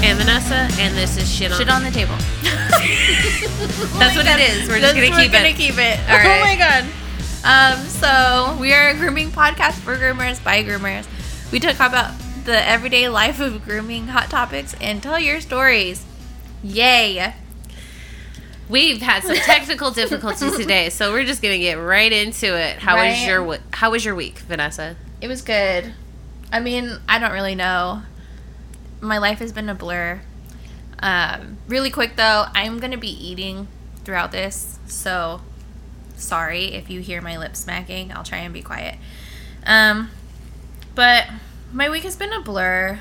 And Vanessa, and this is shit on. Shit on the table. That's what it is. We're just gonna We're keep gonna it. keep it. All Oh my god. Um, so we are a grooming podcast for groomers by groomers. We talk about the everyday life of grooming, hot topics, and tell your stories. Yay! We've had some technical difficulties today, so we're just gonna get right into it. How was Right. your w- How was your week, Vanessa? It was good. I mean, I don't really know. My life has been a blur. Um, really quick though, I'm gonna be eating throughout this, so sorry if you hear my lips smacking. I'll try and be quiet. Um, but my week has been a blur.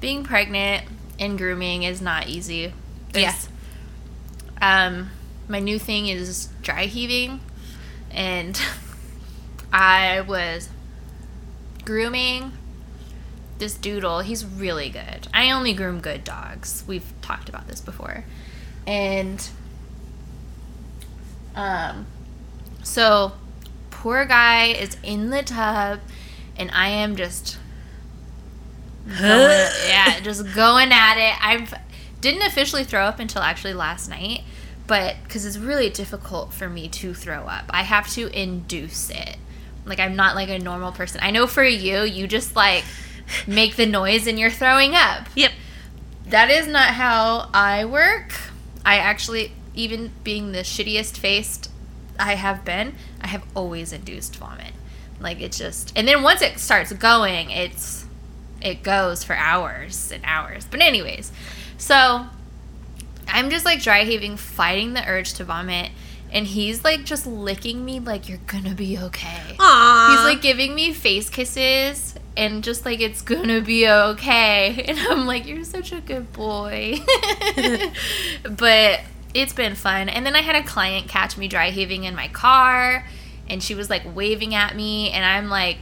Being pregnant and grooming is not easy. It's- Um, my new thing is dry heaving, and I was grooming this doodle. He's really good. I only groom good dogs. We've talked about this before. And um so poor guy is in the tub and I am just going, yeah, just going at it. I didn't officially throw up until actually last night, but because it's really difficult for me to throw up, I have to induce it. Like I'm not like a normal person. I know for you, you just like make the noise and you're throwing up. Yep. That is not how I work. I actually, even being the shittiest faced I have been, I have always induced vomit. Like it just, and then once it starts going, it's it goes for hours and hours. But anyways, so I'm just like dry heaving, fighting the urge to vomit, and he's like just licking me like you're gonna be okay. Aww. He's like giving me face kisses and just like it's gonna be okay. And I'm like, you're such a good boy. but it's been fun. And then I had a client catch me dry heaving in my car and she was like waving at me and I'm like,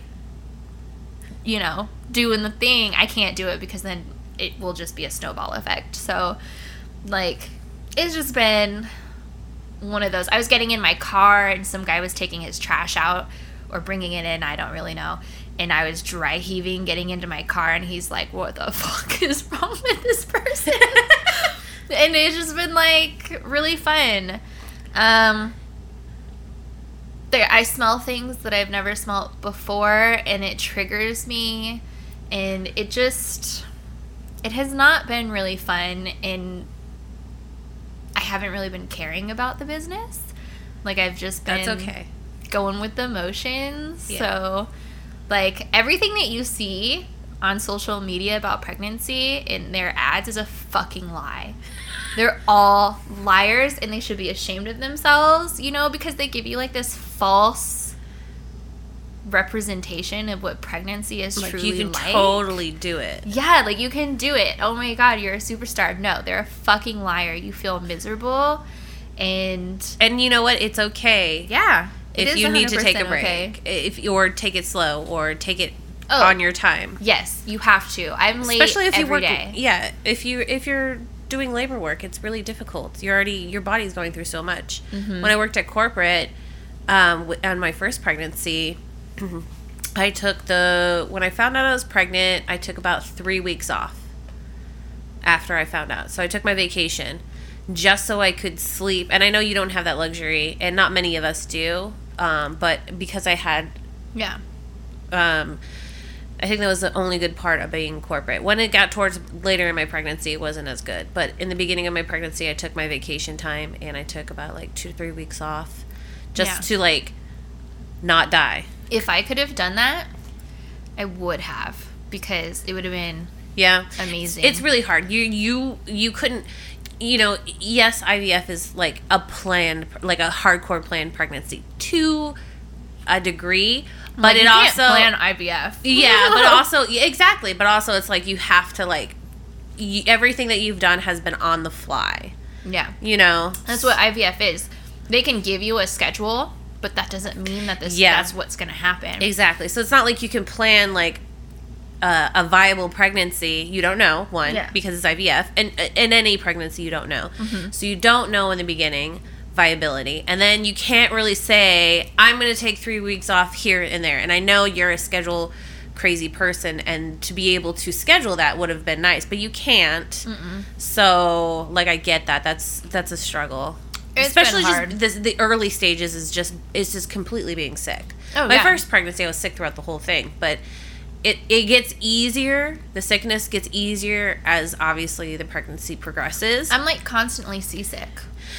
you know, doing the thing. I can't do it because then it will just be a snowball effect. So like it's just been one of those. I was getting in my car and some guy was taking his trash out or bringing it in. I don't really know. And I was dry heaving getting into my car, and he's like, What the fuck is wrong with this person? and it's just been like really fun. Um, there, I smell things that I've never smelled before, and it triggers me. And it just, it has not been really fun. And I haven't really been caring about the business. Like I've just been That's okay. going with the motions. Yeah. So like everything that you see on social media about pregnancy in their ads is a fucking lie. They're all liars and they should be ashamed of themselves, you know, because they give you like this false representation of what pregnancy is Like truly you can like. totally do it. Yeah, like you can do it. Oh my god, you're a superstar. No, they're a fucking liar. You feel miserable and And you know what? It's okay. yeah. if you need to take a break, okay. if or take it slow, or take it Oh. on your time. Yes, you have to. I'm late Especially if you work day. yeah if you if you're doing labor work, it's really difficult. You're already your body's going through so much. Mm-hmm. When I worked at corporate, um, on my first pregnancy, I took the when I found out I was pregnant, I took about three weeks off after I found out. So I took my vacation just so I could sleep. And I know you don't have that luxury, and not many of us do. Um, but because I had Yeah. um, I think that was the only good part of being corporate. When it got towards later in my pregnancy, it wasn't as good. But in the beginning of my pregnancy, I took my vacation time and I took about like two to three weeks off just Yeah. to like not die. If I could have done that, I would have because it would have been Yeah, amazing. it's really hard. You you you couldn't. You know, yes, IVF is like a planned, like a hardcore planned pregnancy to a degree, but Like, it you can't also plan IVF. Yeah, but also exactly, but also it's like you have to like you, everything that you've done has been on the fly. yeah, You know, that's what IVF is. They can give you a schedule, but that doesn't mean that this Yeah. that's what's going to happen. exactly. So it's not like you can plan like uh, a viable pregnancy. You don't know one Yeah. because it's IVF, and in any pregnancy you don't know. Mm-hmm. So you don't know in the beginning viability, and then you can't really say I'm going to take three weeks off here and there. And I know you're a schedule crazy person and to be able to schedule that would have been nice but you can't so like i get that that's that's a struggle It's especially just this, the early stages is just is just completely being sick Oh, my yeah. first pregnancy i was sick throughout the whole thing but it, it gets easier the sickness gets easier as obviously the pregnancy progresses I'm like constantly seasick.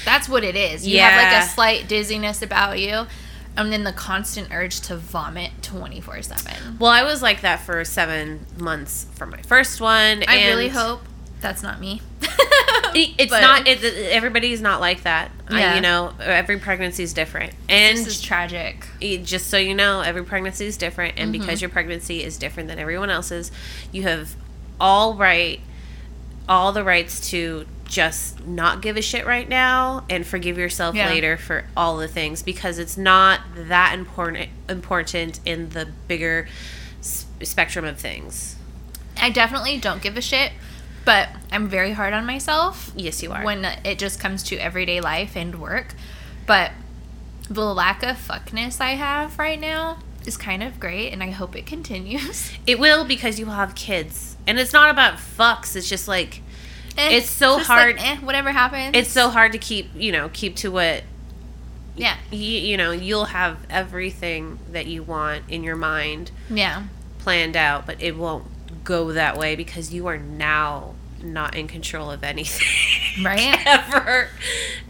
That's what it is. You have Yeah. like a slight dizziness about you, and then the constant urge to vomit 24 7. well i was like that for seven months for my first one I really hope that's not me. It's But not. It, everybody's not like that. I, you know, every pregnancy is different, and This is tragic. just so you know, every pregnancy is different, and Mm-hmm. because your pregnancy is different than everyone else's, you have all right, all the rights to just not give a shit right now and forgive yourself Yeah. later for all the things because it's not that important important in the bigger s- spectrum of things. I definitely don't give a shit, but I'm very hard on myself Yes, you are. when it just comes to everyday life and work. But the lack of fuckness I have right now is kind of great, and I hope it continues. It will because you will have kids. And it's not about fucks. It's just like Eh, It's so just like, hard- eh, whatever happens. it's so hard to keep, you know, keep to what yeah, you, you know, you'll have everything that you want in your mind yeah. planned out, but it won't go that way because you are now not in control of anything. Right? ever.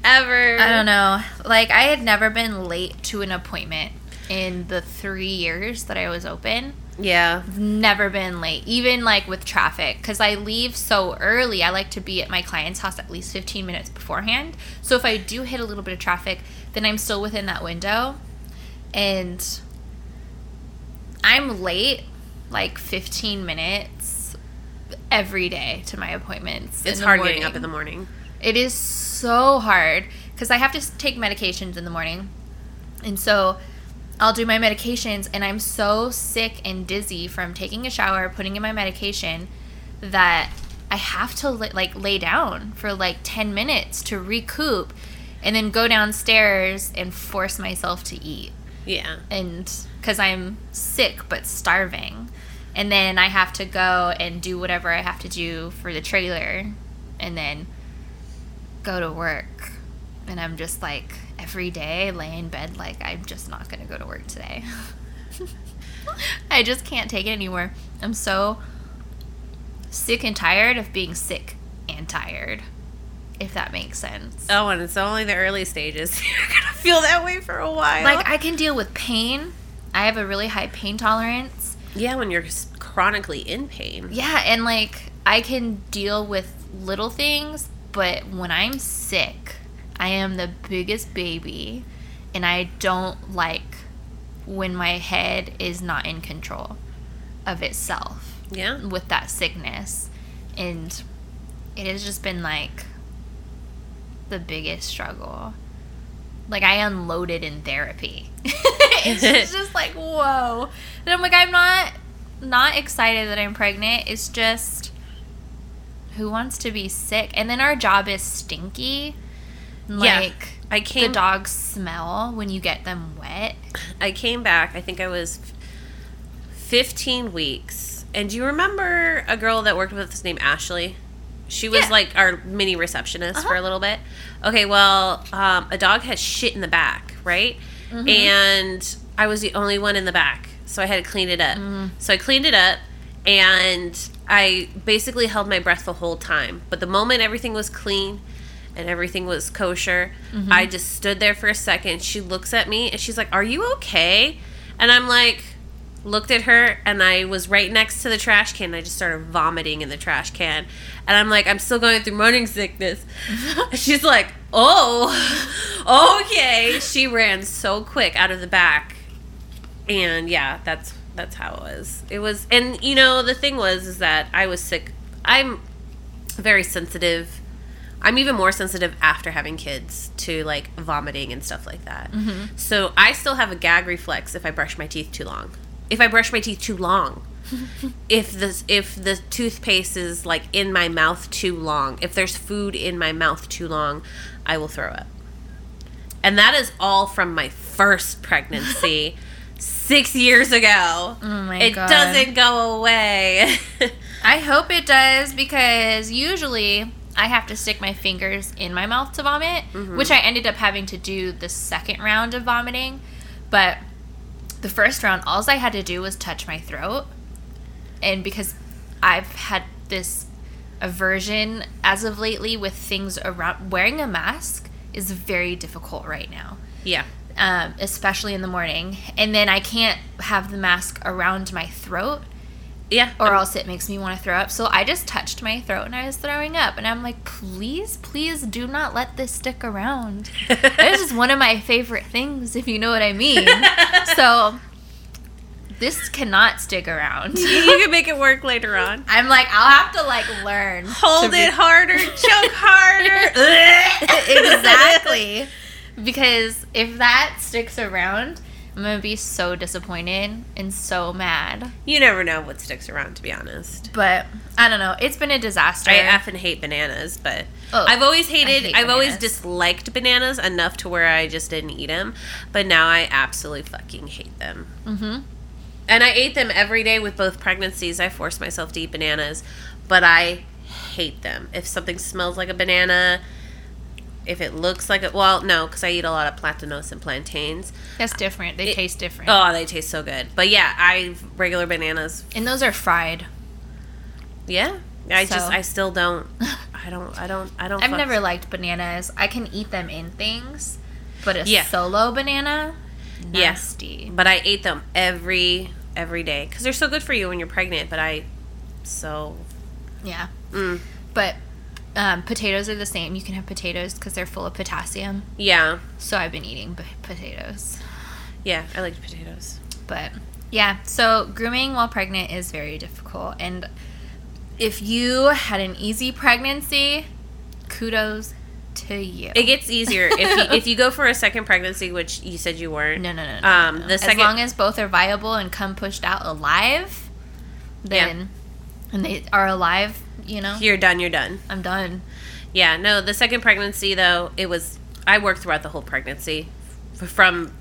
Ever. I don't know. Like I had never been late to an appointment in the three years that I was open. Yeah. Never been late, even like with traffic, because I leave so early. I like to be at my client's house at least 15 minutes beforehand. So if I do hit a little bit of traffic, then I'm still within that window. And I'm late like 15 minutes every day to my appointments. It's hard getting up in the morning. It is so hard because I have to take medications in the morning. And so I'll do my medications, and I'm so sick and dizzy from taking a shower, putting in my medication, that I have to li- like lay down for like 10 minutes to recoup and then go downstairs and force myself to eat Yeah. and because I'm sick but starving. And then I have to go and do whatever I have to do for the trailer and then go to work. And I'm just like every day lay in bed like I'm just not going to go to work today. I just can't take it anymore. I'm so sick and tired of being sick and tired. If that makes sense. Oh, and it's only the early stages. You're gonna feel that way for a while. Like I can deal with pain. I have a really high pain tolerance. Yeah, when you're chronically in pain. Yeah, and like I can deal with little things, but when I'm sick, I am the biggest baby and I don't like when my head is not in control of itself Yeah. with that sickness. And it has just been like the biggest struggle. Like I unloaded in therapy. it's just like whoa. And I'm like I'm not not excited that I'm pregnant. It's just who wants to be sick? And then our job is stinky. Yeah. Like I the came dogs smell when you get them wet. I came back. I think I was 15 weeks. And do you remember a girl that worked with us named Ashley? She was Yeah. like our mini receptionist for Uh-huh. a little bit. Okay, well, um, a dog has shit in the back, right? Mm-hmm. And I was the only one in the back, so I had to clean it up. Mm-hmm. So I cleaned it up, and I basically held my breath the whole time. But the moment everything was clean and everything was kosher, Mm-hmm. I just stood there for a second. She looks at me and she's like, "Are you okay?" And I'm like, looked at her and I was right next to the trash can. I just started vomiting in the trash can. And I'm like, I'm still going through morning sickness. She's like, oh, okay. She ran so quick out of the back. And yeah, that's that's how it was. It was and you know, the thing was is that I was sick. I'm very sensitive. I'm even more sensitive after having kids to like vomiting and stuff like that. Mm-hmm. So I still have a gag reflex if I brush my teeth too long. If I brush my teeth too long. if this if the toothpaste is like in my mouth too long, if there's food in my mouth too long, I will throw up. And that is all from my first pregnancy six years ago. Oh my it god. doesn't go away. I hope it does because usually I have to stick my fingers in my mouth to vomit, Mhm. which I ended up having to do the second round of vomiting. But the first round, all I had to do was touch my throat. And because I've had this aversion as of lately with things around wearing a mask is very difficult right now yeah. um, especially in the morning. And then I can't have the mask around my throat, Yeah. or else it makes me want to throw up. So I just touched my throat and I was throwing up. And I'm like, please, please do not let this stick around. This is one of my favorite things, if you know what I mean. so this cannot stick around. you can make it work later on. I'm like, I'll have to like learn. Hold to be- it harder, choke harder. exactly. Because if that sticks around, I'm gonna be so disappointed and so mad. You never know what sticks around, to be honest. But I don't know. It's been a disaster. I effing hate bananas, but Oh, I've always hated. hate I've always disliked bananas enough to where I just didn't eat them. But now I absolutely fucking hate them. hmm And I ate them every day with both pregnancies. I forced myself to eat bananas, but I hate them. If something smells like a banana, if it looks like it, well, no, because I eat a lot of platanos and plantains. That's different. They It- taste different. Oh, they taste so good. But yeah, I regular bananas. And those are fried. Yeah, I just I still don't. I don't. I don't. I don't. I've fuck- never liked bananas. I can eat them in things, but a Yeah. solo banana, Yeah. nasty. But I ate them every every day because they're so good for you when you're pregnant. But I so Yeah. mm, But um, potatoes are the same. You can have potatoes because they're full of potassium. yeah So I've been eating b- potatoes. yeah. I like potatoes. But yeah, so grooming while pregnant is very difficult. And if you had an easy pregnancy, kudos to you. It gets easier if you, if you go for a second pregnancy, which you said you weren't. no, no, no, no. Um, no. the as long as both are viable and come pushed out alive, then and they are alive, you know, You're done. You're done. I'm done. Yeah. No, the second pregnancy though, it was. I worked throughout the whole pregnancy, f- from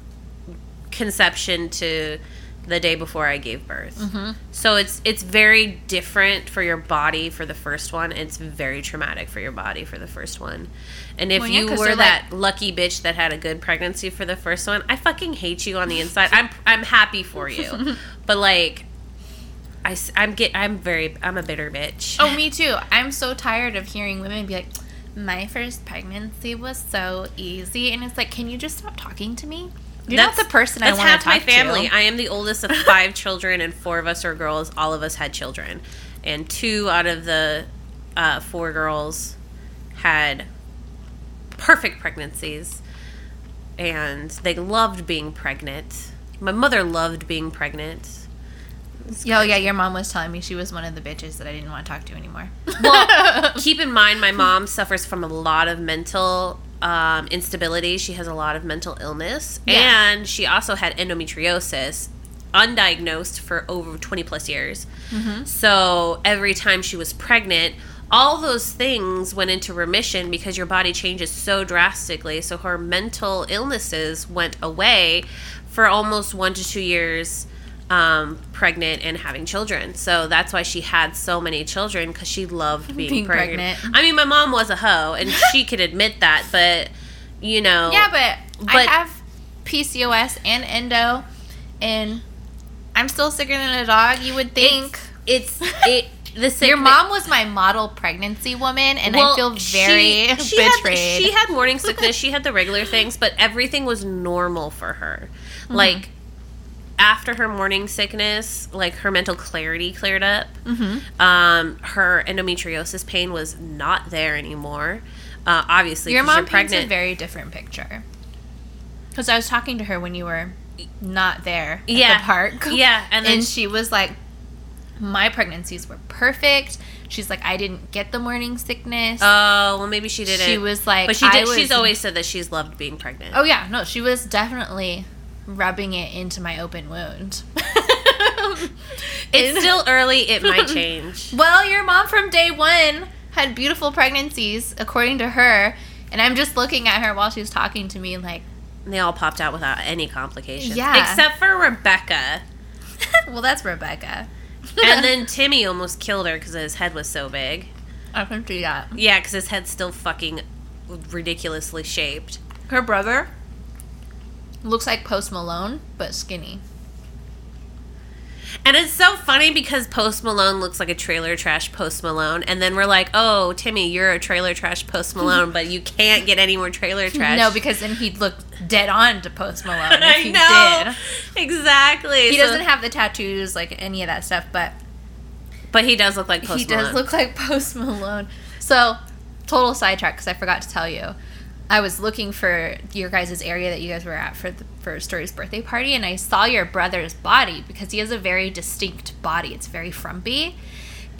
conception to the day before I gave birth. hmm So it's it's very different for your body for the first one. It's very traumatic for your body for the first one. And if Well, yeah, you were that lucky bitch that had a good pregnancy for the first one, I fucking hate you on the inside. I'm I'm happy for you, but like, I am get I'm very I'm a bitter bitch. Oh, me too. I'm so tired of hearing women be like, "My first pregnancy was so easy," and it's like, can you just stop talking to me? You're not the person I that's want to talk my family. to. I am the oldest of five children, and four of us are girls. All of us had children, and two out of the uh, four girls had perfect pregnancies, and they loved being pregnant. My mother loved being pregnant. Yo, yeah, your mom was telling me she was one of the bitches that I didn't want to talk to anymore. Well, keep in mind, my mom suffers from a lot of mental um, instability. She has a lot of mental illness, Yeah. and she also had endometriosis, undiagnosed for over 20 plus years. Mhm. So every time she was pregnant, all those things went into remission because your body changes so drastically. So her mental illnesses went away for almost one to two years um, pregnant and having children. So that's why she had so many children because she loved being, Being pregnant. pregnant. I mean, my mom was a hoe and she could admit that, but you know. Yeah, but, but I have PCOS and endo, and I'm still sicker than a dog. You would think. it's it. The Your mom was my model pregnancy woman, and I feel very she, she betrayed. Had, she had morning sickness. she had the regular things, but everything was normal for her. Mm-hmm. Like after her morning sickness, like her mental clarity cleared up. Mhm. Um, her endometriosis pain was not there anymore. Uh, obviously, your mom you're paints a very different picture. Because I was talking to her when you were not there at Yeah. the park. yeah, and then and she was like, "My pregnancies were perfect." She's like, "I didn't get the morning sickness." oh well, maybe she didn't. she was like, but she did. was- she's always said that she's loved being pregnant. Oh yeah, no, she was definitely rubbing it into my open wound. it's still early. It might change. well, your mom from day one had beautiful pregnancies, according to her, and I'm just looking at her while she's talking to me, like, And they all popped out without any complications. Yeah. Except for Rebecca. well, that's Rebecca. and then Timmy almost killed her because his head was so big. I can see that. Yeah, because his head's still fucking ridiculously shaped. Her brother looks like Post Malone, but skinny. And it's so funny because Post Malone looks like a trailer trash Post Malone, and then we're like, "Oh, Timmy, you're a trailer trash Post Malone, but you can't get any more trailer trash." No, because then he'd look dead on to Post Malone if I he know did. exactly. He So- doesn't have the tattoos, like any of that stuff, but but he does look like Post he does look like Post Malone. So, total sidetrack because I forgot to tell you. I was looking for your guys' area that you guys were at for the, for Story's birthday party, and I saw your brother's body because he has a very distinct body. It's very frumpy,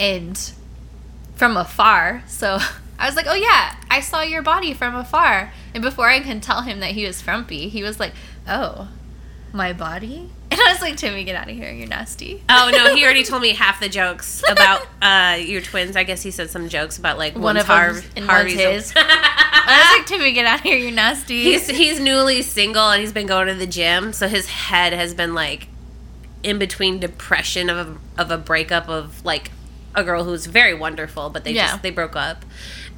and from afar. So I was like, "Oh yeah, I saw your body from afar." And before I can tell him that he was frumpy, he was like, "Oh, my body." And I was like, "Timmy, get out of here! You're nasty." Oh no, he already told me half the jokes about uh, your twins. I guess he said some jokes about like One of Harv- Harvey's. his. I was like, Timmy, get out of here, you're nasty. he's he's newly single and he's been going to the gym, so his head has been like in between depression of a, of a breakup of like a girl who's very wonderful, but they Yeah. just they broke up,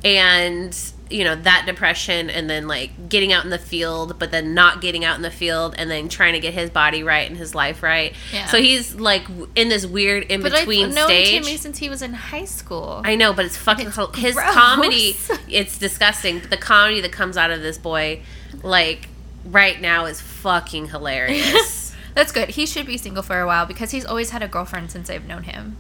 and you know that depression, and then like getting out in the field, but then not getting out in the field, and then trying to get his body right and his life right. Yeah. So he's like in this weird in but between I've known stage. Timmy since he was in high school. I know, but it's fucking It's his comedy. It's disgusting. But the comedy that comes out of this boy, like right now, is fucking hilarious. That's good. He should be single for a while because he's always had a girlfriend since I've known him.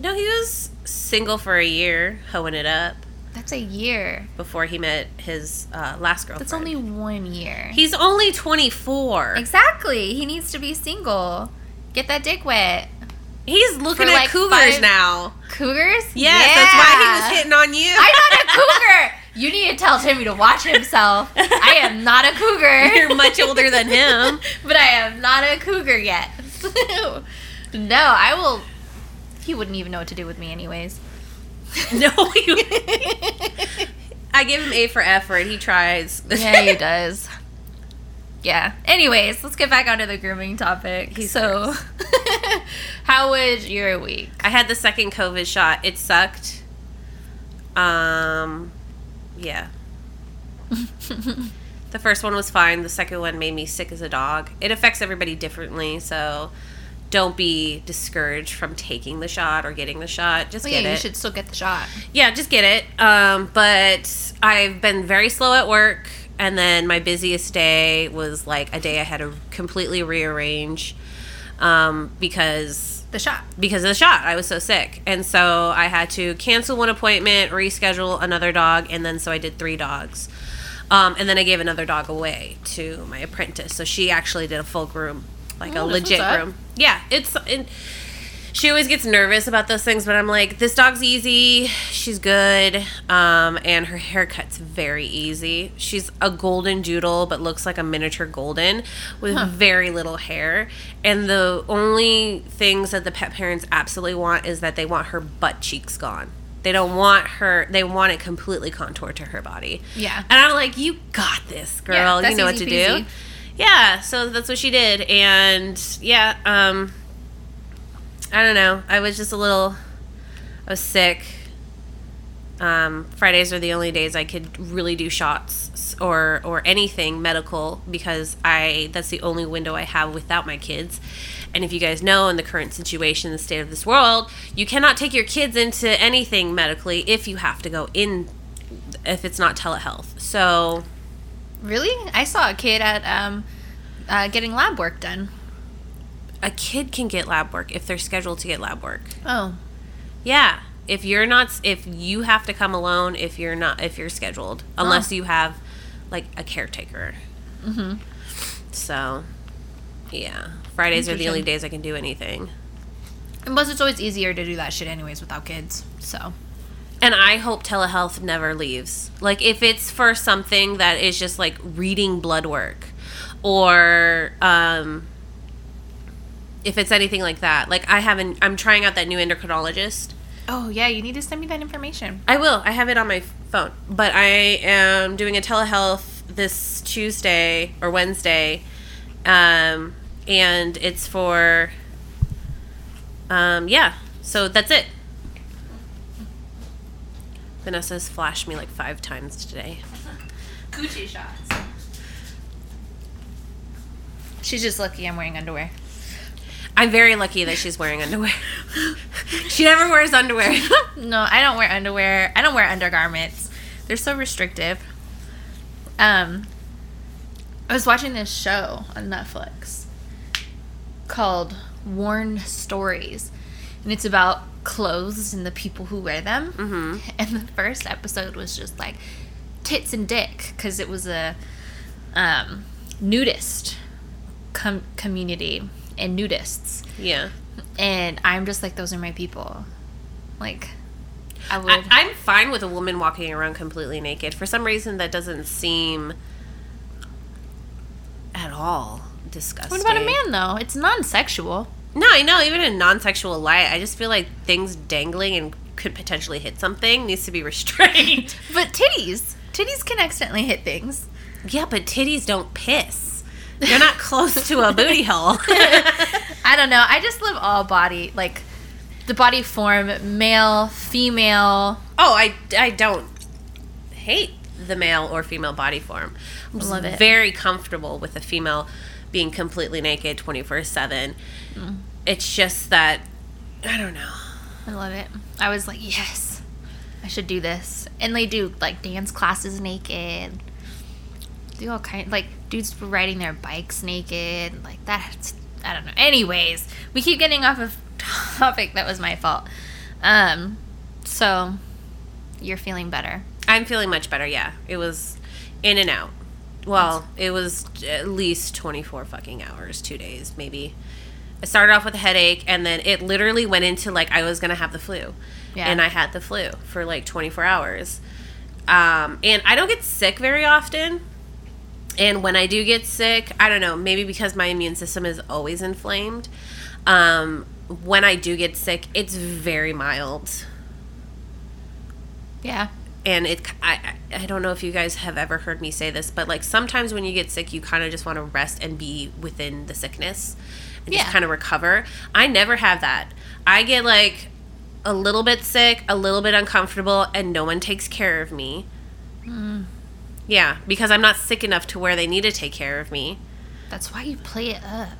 no, he was single for a year, hoeing it up That's a year. before he met his uh, last girlfriend. That's only one year. He's only twenty four. exactly. He needs to be single. Get that dick wet. He's looking For, at like, cougars Now. Cougars? Yes, that's why he was hitting on you. I'm not a cougar. You need to tell Timmy to watch himself. I am not a cougar. You're much older than him. but I am not a cougar yet. no, I will. He wouldn't even know what to do with me, anyways. no, you. I give him A for effort. He tries. yeah, he does. Yeah. Anyways, let's get back onto the grooming topic. He's so, how was your week? I had the second COVID shot. It sucked. Um, yeah. The first one was fine. The second one made me sick as a dog. It affects everybody differently, so don't be discouraged from taking the shot or getting the shot. Just Well, get yeah, it. you should still get the shot. Yeah, just get it. Um, but I've been very slow at work, and then my busiest day was like a day I had to completely rearrange um, because The shot. because of the shot. I was so sick. And so I had to cancel one appointment, reschedule another dog, and then so I did three dogs. Um, and then I gave another dog away to my apprentice. So she actually did a full groom, like Oh, a legit groom. Yeah, it's. And she always gets nervous about those things, but I'm like, this dog's easy. She's good. Um, and her haircut's very easy. She's a golden doodle, but looks like a miniature golden with Huh. very little hair. And the only things that the pet parents absolutely want is that they want her butt cheeks gone. They don't want her, they want it completely contoured to her body. Yeah. And I'm like, you got this, girl. Yeah, you know what to peasy. do. Yeah, so that's what she did. And yeah, um, I don't know. I was just a little, I was sick. Um, Fridays are the only days I could really do shots or or anything medical because I that's the only window I have without my kids. And if you guys know in the current situation, the state of this world, you cannot take your kids into anything medically if you have to go in if it's not telehealth. So Really? I saw a kid at um, uh, getting lab work done. a kid can get lab work if they're scheduled to get lab work. Oh. Yeah. If you're not, if you have to come alone, if you're not, if you're scheduled, unless you have like a caretaker. Mm-hmm. So, yeah. Fridays are the only days I can do anything. And plus, it's always easier to do that shit anyways without kids. So. And I hope telehealth never leaves. Like, if it's for something that is just like reading blood work or, um, if it's anything like that, like I haven't, I'm trying out that new endocrinologist. Oh yeah, you need to send me that information. I will. I have it on my phone. But I am doing a telehealth this Tuesday or Wednesday, um, and it's for, um, yeah. So that's it. Vanessa's flashed me like five times today. Gucci shots. She's just lucky I'm wearing underwear. I'm very lucky that she's wearing underwear. she never wears underwear. No, I don't wear underwear. I don't wear undergarments. They're so restrictive. Um, I was watching this show on Netflix called Worn Stories, and it's about clothes and the people who wear them. Mm-hmm. And the first episode was just like tits and dick because it was a um, nudist com- community and nudists, yeah. and I'm just like those are my people. Like, I would. I, I'm fine with a woman walking around completely naked. For some reason, that doesn't seem at all disgusting. What about a man though? It's non-sexual. No, I know. Even in non-sexual light, I just feel like things dangling and could potentially hit something needs to be restrained. But titties, titties can accidentally hit things. yeah, but titties don't piss. They're not close to a booty hole. I don't know. I just love all body, like the body form, male, female. Oh, I, I don't hate the male or female body form. I'm just Love it. very comfortable with a female being completely naked 24 7. Mm. It's just that, I don't know. I love it. I was like, yes, I should do this. And they do like dance classes naked. Do all kind like dudes were riding their bikes naked, like that's I don't know. Anyways, we keep getting off of topic. That was my fault. Um, so you're feeling better. I'm feeling much better, yeah. It was in and out. Well, it was at least 24 fucking hours, two days, maybe. I started off with a headache, and then it literally went into like I was gonna have the flu. Yeah. And I had the flu for like 24 hours. Um, and I don't get sick very often. And when I do get sick, I don't know, maybe because my immune system is always inflamed. Um, when I do get sick, it's very mild Yeah. and it I, I I don't know if you guys have ever heard me say this but like sometimes when you get sick you kind of just want to rest and be within the sickness and just Yeah. kind of recover i never have that i get like a little bit sick a little bit uncomfortable and no one takes care of me yeah because i'm not sick enough to where they need to take care of me That's why you play it up.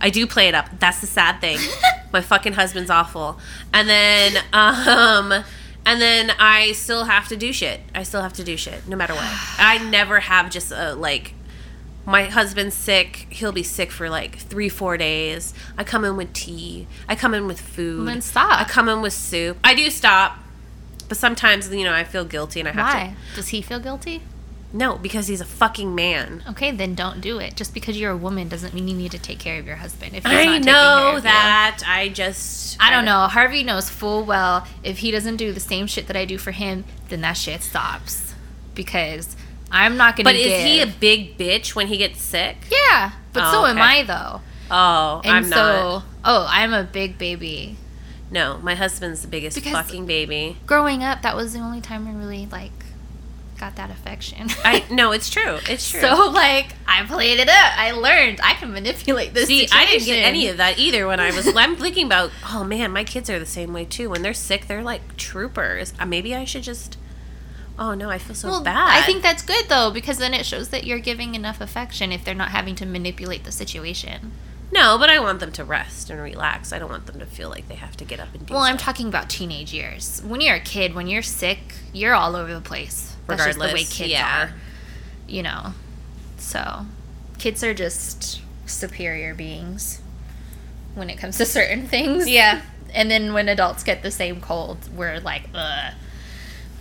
I do play it up. That's the sad thing. My fucking husband's awful. And then um and then I still have to do shit. I still have to do shit no matter what. I never have just a like my husband's sick. He'll be sick for like three, four days. I come in with tea. I come in with food. Then stop. I come in with soup. I do stop, but sometimes you know I feel guilty and I have to. Why? Does he feel guilty? No, because he's a fucking man. Okay, then don't do it. Just because you're a woman doesn't mean you need to take care of your husband. If I know of you. that. I just I don't know. Harvey knows full well if he doesn't do the same shit that I do for him, then that shit stops. Because I'm not gonna. But is he a big bitch when he gets sick? Yeah, but Oh, so am. I though. Oh, And I'm so, not. oh, I'm a big baby. No, my husband's the biggest Because- fucking baby. Growing up, that was the only time I really like got that affection. I no, it's true. It's true. so like I played it up. I learned I can manipulate this. See, I didn't get any of that either when I was. I'm thinking about. Oh man, my kids are the same way too. When they're sick, they're like troopers. Uh, maybe I should just. Oh no, I feel so Well, bad. I think that's good though because then it shows that you're giving enough affection if they're not having to manipulate the situation. no, but I want them to rest and relax. I don't want them to feel like they have to get up and do. Well, I'm talking about teenage years. When you're a kid, when you're sick, you're all over the place. That's just the way kids yeah. are. You know. So, kids are just superior beings when it comes to certain things. Yeah. And then when adults get the same cold, we're like, ugh.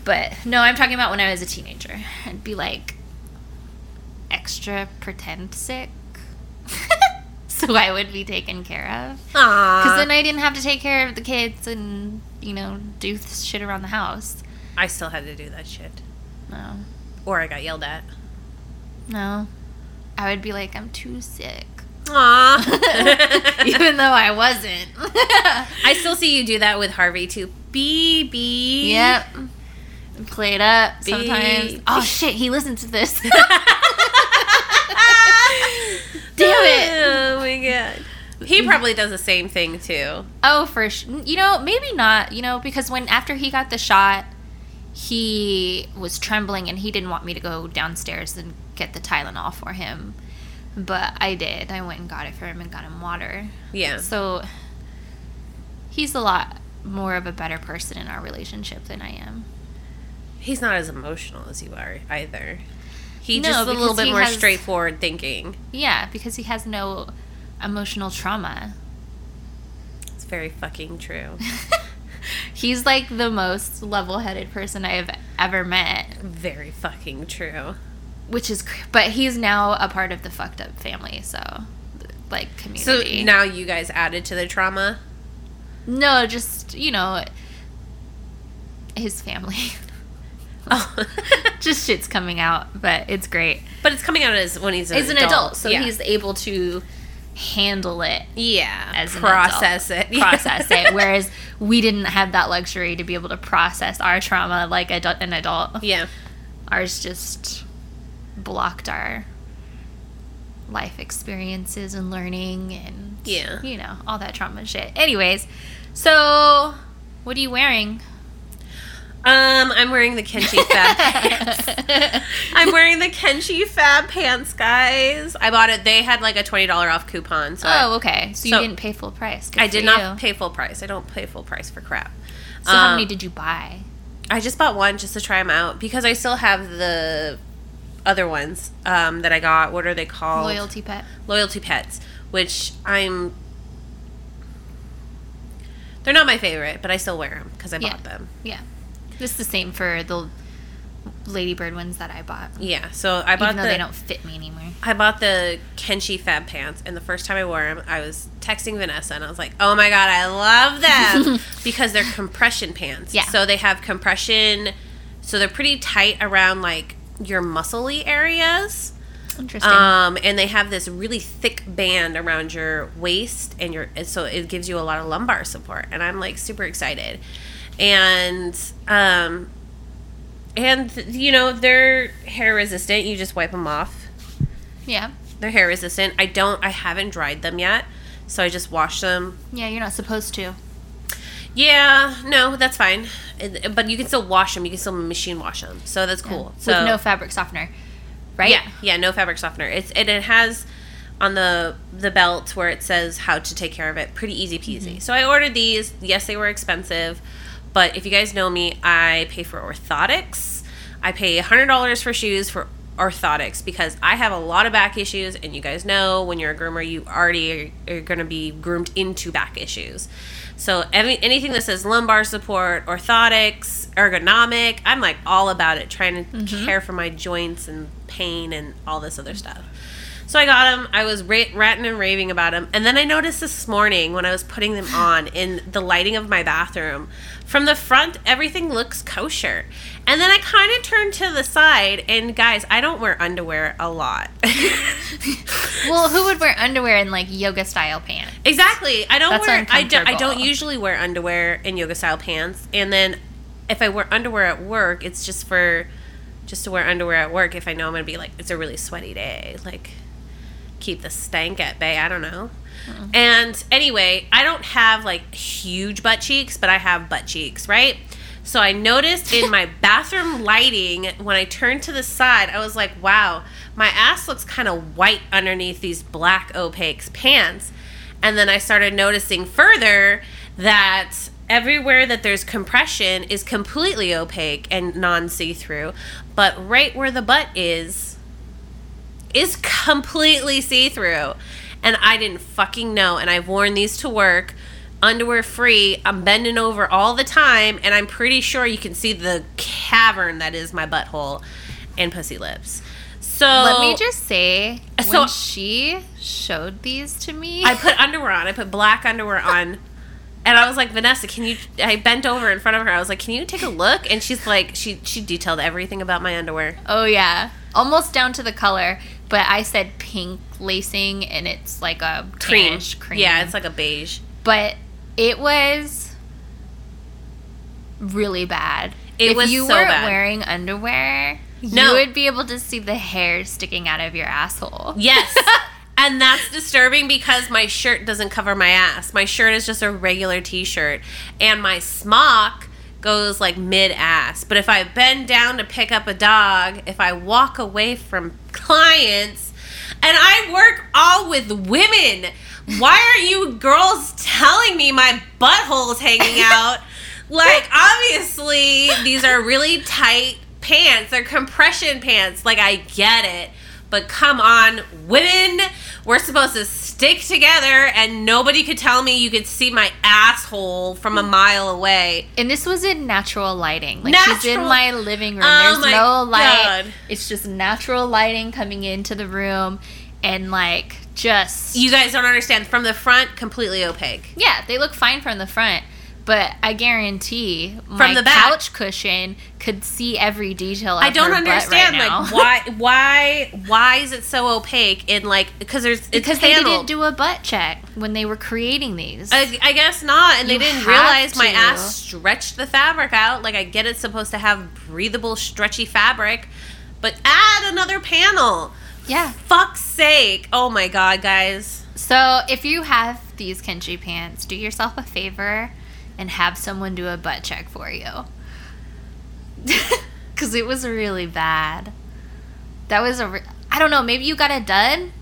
But no, I'm talking about when I was a teenager. I'd be like extra pretend sick. so I would be taken care of. Aww. Because then I didn't have to take care of the kids and, you know, do shit around the house. I still had to do that shit, No. or I got yelled at. No. I would be like, I'm too sick. Aww. Even though I wasn't. I still see you do that with Harvey too. BB. yep. Play it up sometimes. Be- Oh shit, he listens to this. Damn it. Oh my god. He probably does the same thing too. Oh, for sure. You know, maybe not. You know, because when after he got the shot, he was trembling and he didn't want me to go downstairs and get the Tylenol for him. But I did. I went and got it for him and got him water. Yeah. So he's a lot more of a better person in our relationship than I am. He's not as emotional as you are either. He No, just a little bit more has- straightforward thinking. Yeah, because he has no emotional trauma. It's very fucking true. He's like the most level-headed person I have ever met. very fucking true. which is but he's now a part of the fucked up family so like community. So now you guys added to the trauma. no just you know his family Oh. just shit's coming out but it's great. But it's coming out as when he's an he's an adult, adult so yeah. he's able to handle it yeah as process it. Process it whereas we didn't have that luxury to be able to process our trauma like an adult. Yeah. Ours just blocked our life experiences and learning and Yeah. you know all that trauma shit. Anyways so what are you wearing um i'm wearing the Kenchii fab pants i'm wearing the Kenchii fab pants guys i bought it they had like a $20 off coupon so oh okay so, So- you didn't pay full price Good i did not you. pay full price i don't pay full price for crap so how Um, many did you buy I just bought one just to try them out because I still have the other ones um, that I got. What are they called? loyalty pet Loyalty pets, which I'm. They're not my favorite, but I still wear them because I Yeah. bought them. yeah it's the same for the ladybird ones that i bought Yeah, so I bought even though the they don't fit me anymore I bought the Kenchii Fab pants, and the first time I wore them, I was texting Vanessa, and I was like, "Oh my god, I love them because they're compression pants. Yeah. So they have compression, so they're pretty tight around like your muscly areas. interesting Um, and they have this really thick band around your waist, and your and so it gives you a lot of lumbar support. And I'm like super excited, and um, and you know they're hair resistant. You just wipe them off. yeah They're hair resistant. I don't. I haven't dried them yet, so I just wash them. yeah you're not supposed to Yeah, no, that's fine. But you can still wash them. You can still machine wash them, so that's cool. with So no fabric softener right Yeah, yeah, no fabric softener. It's and it has on the the belt where it says how to take care of it. Pretty easy peasy. So I ordered these. Yes, they were expensive, but if you guys know me, I pay for orthotics. I pay hundred dollars for shoes for orthotics because I have a lot of back issues, and you guys know when you're a groomer, you already are, are going to be groomed into back issues. So any, anything that says lumbar support, orthotics, ergonomic, I'm like all about it, trying to mm-hmm. care for my joints and pain and all this other stuff. So I got them. I was ra- ranting and raving about them, and then I noticed this morning when I was putting them on in the lighting of my bathroom, from the front everything looks kosher, and then I kind of turned to the side, and guys, I don't wear underwear a lot. Well, who would wear underwear in like yoga style pants? Exactly. I don't That's wear. I, do, I don't usually wear underwear and yoga style pants. And then if I wear underwear at work, it's just for just to wear underwear at work. If I know I'm gonna be like, it's a really sweaty day, like keep the stank at bay. I don't know. And anyway, I don't have like huge butt cheeks, but I have butt cheeks, right? So I noticed in my bathroom lighting when I turned to the side, I was like, wow, my ass looks kind of white underneath these black opaque pants. And then I started noticing further that everywhere that there's compression is completely opaque and non see through. But right where the butt is, is completely see through. And I didn't fucking know. And I've worn these to work underwear free. I'm bending over all the time. And I'm pretty sure you can see the cavern that is my butthole and pussy lips. So Let me just say, So- when she showed these to me, I put underwear on. I put black underwear on. And I was like, Vanessa, can you? I bent over in front of her. I was like, can you take a look? And she's like, she she detailed everything about my underwear. oh yeah, almost down to the color. But I said pink lacing, and it's like a Cream. cream. Yeah, it's like a beige. but it was really bad. It if was you so weren't bad. wearing underwear, No. you would be able to see the hair sticking out of your asshole. Yes. And that's disturbing because my shirt doesn't cover my ass. My shirt is just a regular t-shirt and my smock goes like mid ass. But if I bend down to pick up a dog, if I walk away from clients, and I work all with women, why are you girls telling me my butthole's hanging out? like obviously these are really tight pants. They're compression pants. Like I get it. But come on, women, we're supposed to stick together and nobody could tell me you could see my asshole from a mile away. And this was in natural lighting. Like she's in my living room. Oh There's no light. God. It's just natural lighting coming into the room and like just You guys don't understand. From the front, completely opaque. Yeah, they look fine from the front. But I guarantee my the back. couch cushion could see every detail of I don't her butt understand right now. like why why why is it so opaque in like because there's it's because they didn't paneled. do a butt check when they were creating these. I, I guess not, and You they didn't have realize my to. ass stretched the fabric out. Like I get it's supposed to have breathable, stretchy fabric, but add another panel. yeah. Fuck's sake! Oh my god, guys. So if you have these Kenchii pants, do yourself a favor and have someone do a butt check for you. Because it was really bad. That was a. Re- I don't know. Maybe you got it done.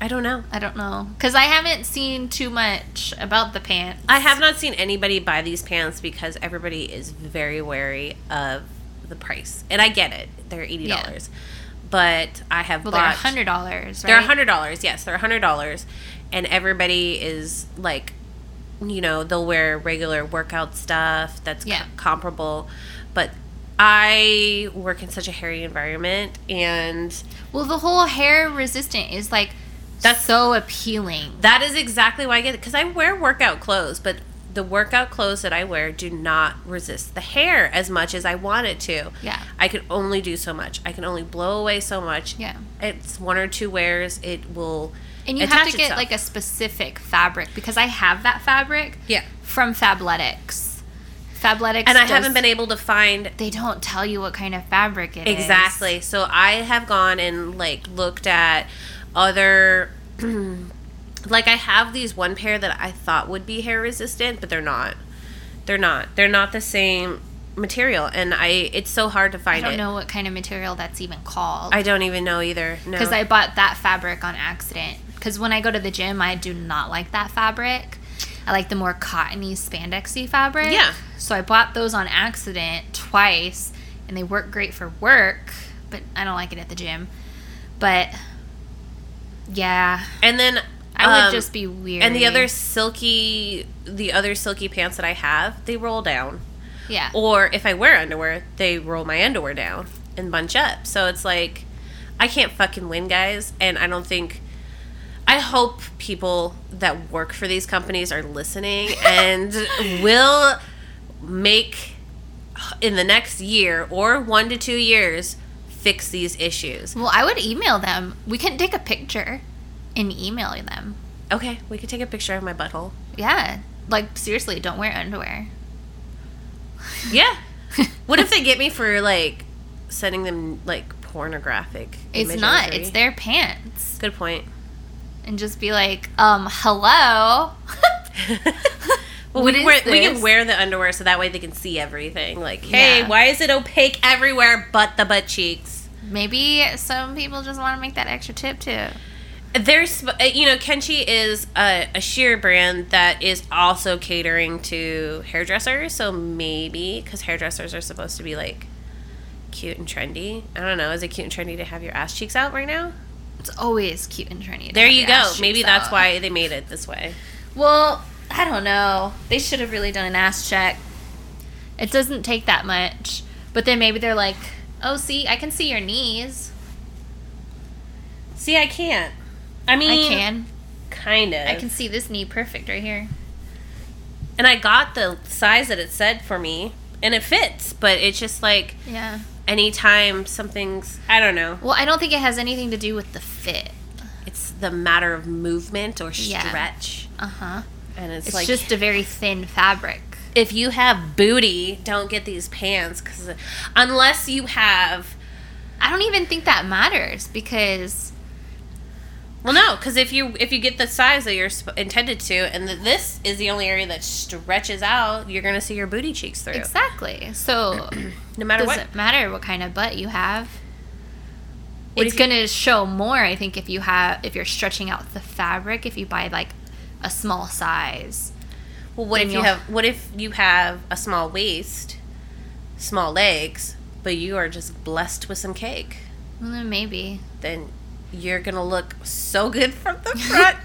I don't know. I don't know. Because I haven't seen too much about the pants. I have not seen anybody buy these pants because everybody is very wary of the price, and I get it. They're eighty dollars, but I have Well, they're bought. hundred dollars. Right? They're a hundred dollars. Yes, they're a hundred dollars, and everybody is like, you know, they'll wear regular workout stuff that's Yeah. co- comparable, but I work in such a hairy environment, and Well, the whole hair resistant is like That's- so appealing. that is exactly why I get it because I wear workout clothes, but the workout clothes that I wear do not resist the hair as much as I want it to. Yeah. I can only do so much. I can only blow away so much. Yeah. It's one or two wears. It will. And you have to get itself. like a specific fabric because I have that fabric Yeah. from Fabletics. Fabletics And I does- haven't been able to find They don't tell you what kind of fabric it is. Exactly. So I have gone and like looked at other like I have these one pair that I thought would be hair resistant, but they're not. They're not. They're not the same material and I it's so hard to find I don't it. know what kind of material that's even called. I don't even know either. No. because I bought that fabric on accident. Because when I go to the gym, I do not like that fabric. I like the more cottony, spandexy fabric. Yeah. So I bought those on accident twice, and they work great for work, but I don't like it at the gym. But yeah, and then I would um, just be weird. and the other silky the other silky pants that I have, they roll down. yeah, Or if I wear underwear, they roll my underwear down and bunch up. So it's like I can't fucking win, guys. And I don't think I hope people that work for these companies are listening and will make in the next year or one to two years fix these issues. well, I would email them. We can take a picture and email them. Okay, we could take a picture of my butthole. Yeah, like seriously, don't wear underwear. Yeah. what if they get me for like sending them like pornographic? It's not. imagery? It's their pants. Good point. And just be like, um, hello. Well, What we, wear, we can wear the underwear so that way they can see everything. Like, hey, Yeah. why is it opaque everywhere but the butt cheeks? Maybe some people just want to make that extra tip too. There's, uh, you know, Kenchii is a, a sheer brand that is also catering to hairdressers. So maybe because hairdressers are supposed to be like cute and trendy. I don't know. Is it cute and trendy to have your ass cheeks out right now? It's always cute and trendy. There you go. Maybe that's out. why they made it this way. Well, I don't know. They should have really done an ass check. It doesn't take that much. But then maybe they're like, oh, see, I can see your knees. See, I can't. I mean, I can. Kind of. I can see this knee perfect right here. and I got the size that it said for me, and it fits. But it's just like Yeah. Anytime something's, I don't know, Well, I don't think it has anything to do with the fit. it's the matter of movement or Yeah. stretch, Uh huh. and it's, It's like just a very thin fabric. if you have booty, don't get these pants because unless you have I don't even think that matters because Well, no, because if you if you get the size that you're intended to, and that this is the only area that stretches out, you're gonna see your booty cheeks through, exactly. So no matter what. doesn't matter what kind of butt you have. What it's you- gonna show more, I think, if you have if you're stretching out the fabric. If you buy like a small size, Well, what if you have what if you have a small waist, small legs, but you are just blessed with some cake? well, then maybe. Then you're gonna look so good from the front,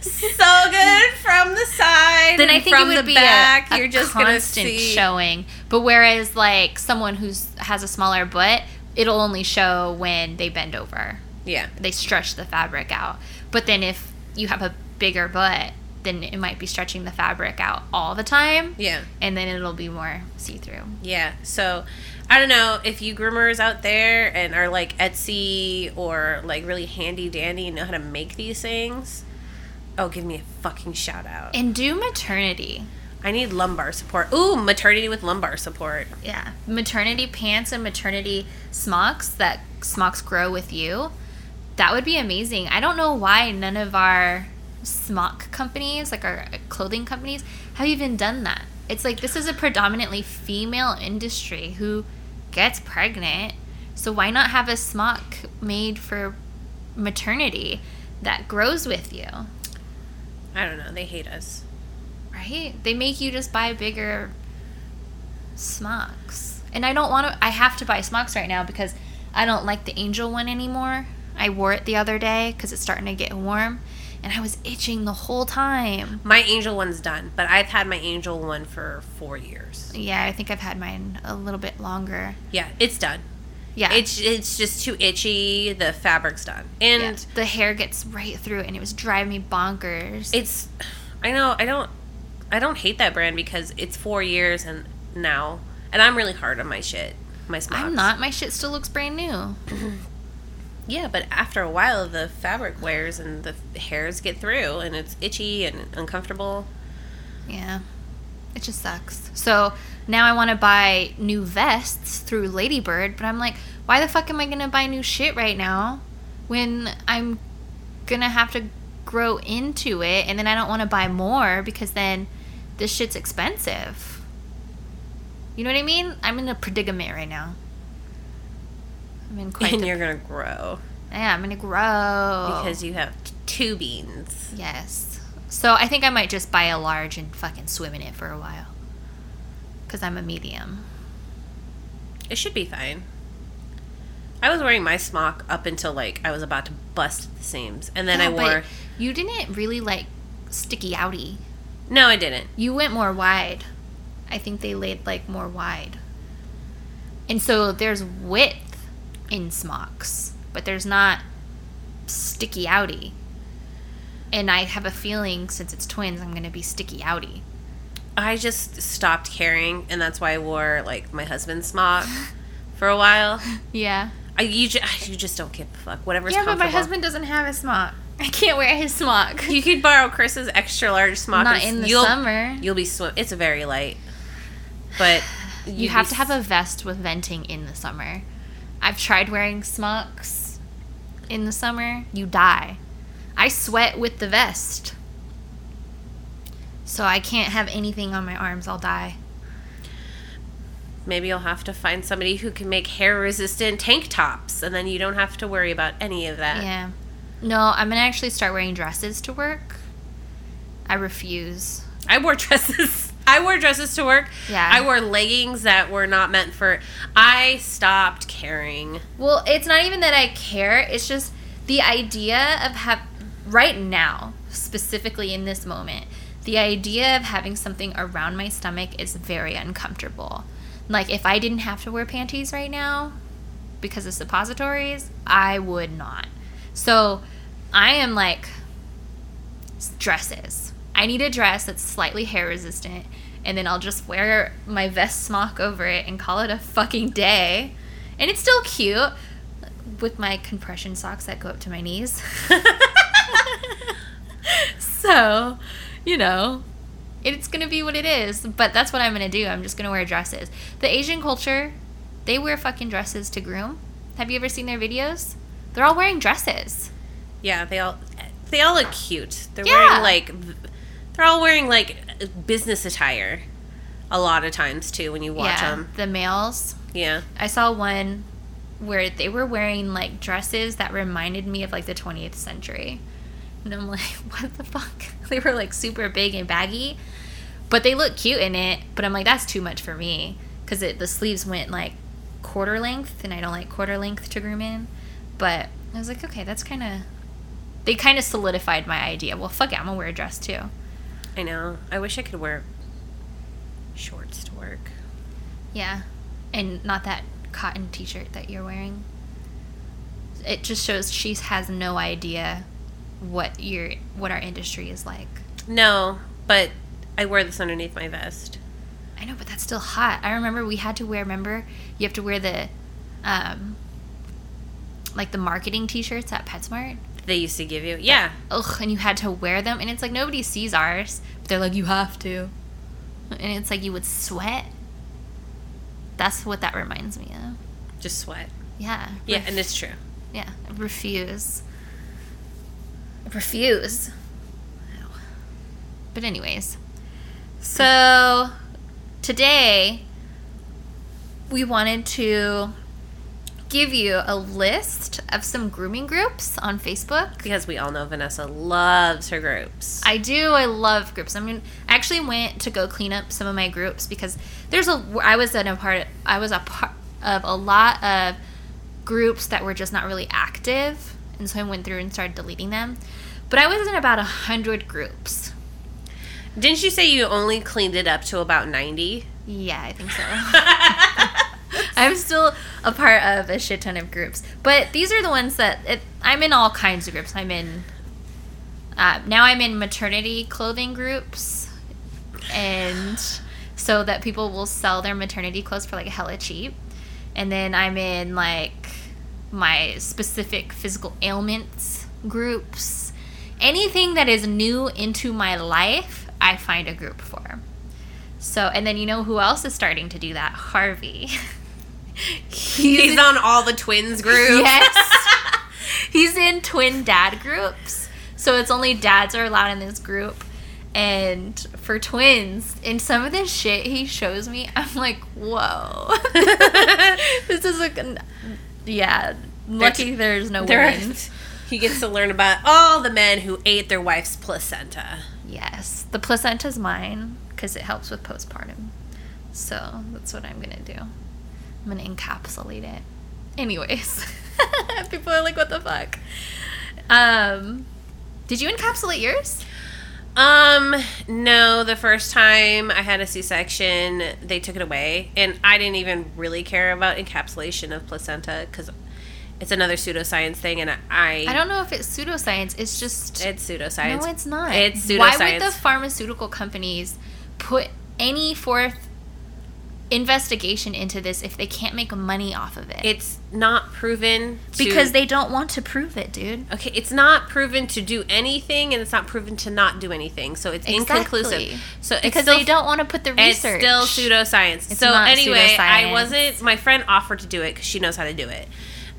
so good from the side. Then I and think from it would the be back. a, a you're just gonna constant see. showing. But whereas like someone who's has a smaller butt, it'll only show when they bend over. Yeah, They stretch the fabric out. But then if you have a bigger butt, then it might be stretching the fabric out all the time. yeah. And then it'll be more see through. Yeah. So I don't know if you groomers out there and are like Etsy or like really handy dandy and know how to make these things. Oh, give me a fucking shout out. And do maternity. I need lumbar support. Ooh, maternity with lumbar support. Yeah. Maternity pants and maternity smocks that smocks grow with you. That would be amazing. I don't know why none of our smock companies, like our clothing companies, have even done that. It's like this is a predominantly female industry who gets pregnant. So why not have a smock made for maternity that grows with you? I don't know. They hate us. right? They make you just buy bigger smocks. And I don't want to, I have to buy smocks right now because I don't like the angel one anymore. I wore it the other day because it's starting to get warm and I was itching the whole time. My angel one's done, but I've had my angel one for four years. Yeah, I think I've had mine a little bit longer. Yeah, it's done. Yeah. It's it's just too itchy. The fabric's done, and yeah. the hair gets right through and it was driving me bonkers. it's i know i don't i don't hate that brand because it's four years and now and i'm really hard on my shit my smocks. I'm not. My shit still looks brand new. Mm-hmm. Yeah but after a while the fabric wears and the hairs get through and it's itchy and uncomfortable Yeah. It just sucks. So now I want to buy new vests through Ladybird, but I'm like, why the fuck am I going to buy new shit right now when I'm going to have to grow into it and then I don't want to buy more because then this shit's expensive. You know what I mean? I'm in a predicament right now. I'm in quite and the, you're gonna grow Yeah, I'm to grow. because you have t- two beans Yes. So I think I might just buy a large and fucking swim in it for a while. Because I'm a medium. it should be fine i was wearing my smock up until like i was about to bust the seams and then Yeah, i wore You didn't really like sticky outy. no i didn't You went more wide. I think they laid like more wide. And so there's width in smocks, but there's not sticky outy. And I have a feeling since it's twins, I'm going to be sticky outy. I just stopped caring, and that's why I wore like my husband's smock for a while. Yeah. I you just, you just don't give a fuck. Whatever's Yeah, but my husband doesn't have a smock. I can't wear his smock. You could borrow Chris's extra large smock. Not in the you'll, summer. You'll be swim. It's very light, but You have to have a vest with venting in the summer. I've tried wearing smocks in the summer. You die. I sweat with the vest. So I can't have anything on my arms. I'll die. Maybe you'll have to find somebody who can make hair resistant tank tops, and then you don't have to worry about any of that. Yeah. No, I'm going to actually start wearing dresses to work. I refuse. I wore dresses. I wore dresses to work. Yeah. I wore leggings that were not meant for. I stopped caring. Well, it's not even that I care. It's just the idea of have right now, specifically in this moment, the idea of having something around my stomach is very uncomfortable. Like if I didn't have to wear panties right now because of suppositories, I would not. So, I am like dresses. I need a dress that's slightly hair resistant and then I'll just wear my vest smock over it and call it a fucking day. And it's still cute with my compression socks that go up to my knees. so, you know, it's going to be what it is. But that's what I'm going to do. I'm just going to wear dresses. The Asian culture, they wear fucking dresses to groom. Have you ever seen their videos? They're all wearing dresses. Yeah, they all they all look cute. They're Yeah. wearing like they're all wearing like business attire. A lot of times too when you watch yeah, them. the males. Yeah. I saw one where they were wearing like dresses that reminded me of like the 20th century. And I'm like, what the fuck? They were like super big and baggy, but they look cute in it. But I'm like, that's too much for me because the sleeves went like quarter length, and I don't like quarter length to groom in. But I was like, okay, that's kind of. They kind of solidified my idea. Well, fuck it, I'm gonna wear a dress too. I know. I wish I could wear shorts to work. Yeah. And not that cotton t shirt that you're wearing. It just shows she has no idea what your what our industry is like. No, but I wear this underneath my vest. I know, but that's still hot. I remember we had to wear remember you have to wear the um like the marketing t shirts at PetSmart. They used to give you. Yeah. Ugh, and you had to wear them and it's like nobody sees ours. But they're like, You have to. And it's like you would sweat. That's what that reminds me of. Just sweat. Yeah. Yeah, and it's true. Yeah, refuse. Refuse. But anyways, so today we wanted to give you a list of some grooming groups on Facebook. Because we all know Vanessa loves her groups. I do. I love groups. I mean, I actually went to go clean up some of my groups because there's a. I was in a part. I was a part of a lot of groups that were just not really active, and so I went through and started deleting them. But I was in about a hundred groups. Didn't you say you only cleaned it up to about 90? Yeah, I think so. I'm still a part of a shit ton of groups, but these are the ones that it, I'm in all kinds of groups. I'm in uh, now. I'm in maternity clothing groups, and so that people will sell their maternity clothes for like hella cheap. And then I'm in like my specific physical ailments groups. Anything that is new into my life, I find a group for. So, and then you know who else is starting to do that? Harvey. He's on all the twins groups. Yes. He's in twin dad groups. So it's only dads are allowed in this group. And for twins, and some of this shit he shows me, I'm like, whoa. this is like, yeah. Lucky there's no There- women. he gets to learn about all the men who ate their wife's placenta. Yes. The placenta's mine because it helps with postpartum. So that's what I'm going to do. I'm to encapsulate it. Anyways, people are like, what the fuck? Um, did you encapsulate yours? Um, no, the first time I had a C section, they took it away. And I didn't even really care about encapsulation of placenta because it's another pseudoscience thing. And I. I don't know if it's pseudoscience. It's just. It's pseudoscience. no, it's not. It's pseudoscience. Why would the pharmaceutical companies put any forth investigation into this if they can't make money off of it? It's not proven to, because they don't want to prove it, dude. Okay, it's not proven to do anything, and it's not proven to not do anything. So it's inconclusive. So Because still, they don't want to put the research. It's still pseudoscience. It's so anyway, I wasn't. My friend offered to do it because she knows how to do it,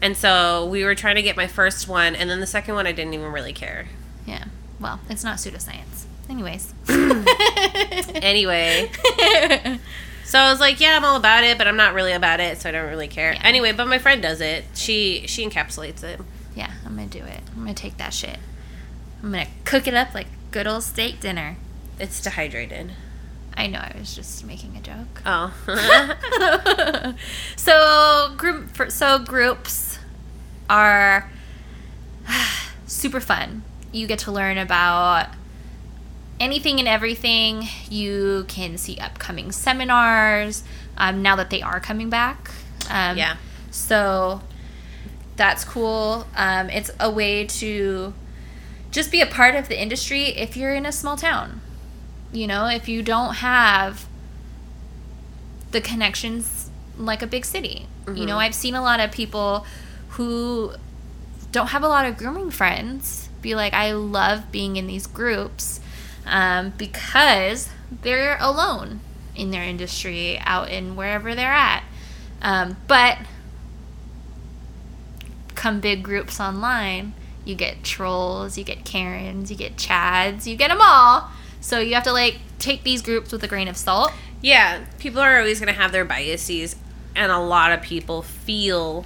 and so we were trying to get my first one, and then the second one I didn't even really care. Yeah. Well, it's not pseudoscience. Anyways. Anyway, so I was like, yeah, I'm all about it, but I'm not really about it, so I don't really care. Yeah. Anyway, but my friend does it. She she encapsulates it. yeah, I'm gonna do it. I'm gonna take that shit. I'm gonna cook it up like good old steak dinner. It's dehydrated. I know I was just making a joke. Oh. so group for, so groups are super fun. You get to learn about anything and everything. You can see upcoming seminars um, now that they are coming back. Um, Yeah. So that's cool. Um, it's a way to just be a part of the industry if you're in a small town. You know, if you don't have the connections like a big city. You know, I've seen a lot of people who don't have a lot of grooming friends be like, I love being in these groups um, because they're alone in their industry, out in wherever they're at. Um, but come big groups online, you get trolls, you get Karens, you get Chads, you get them all. So you have to like take these groups with a grain of salt. Yeah, people are always going to have their biases, and a lot of people feel.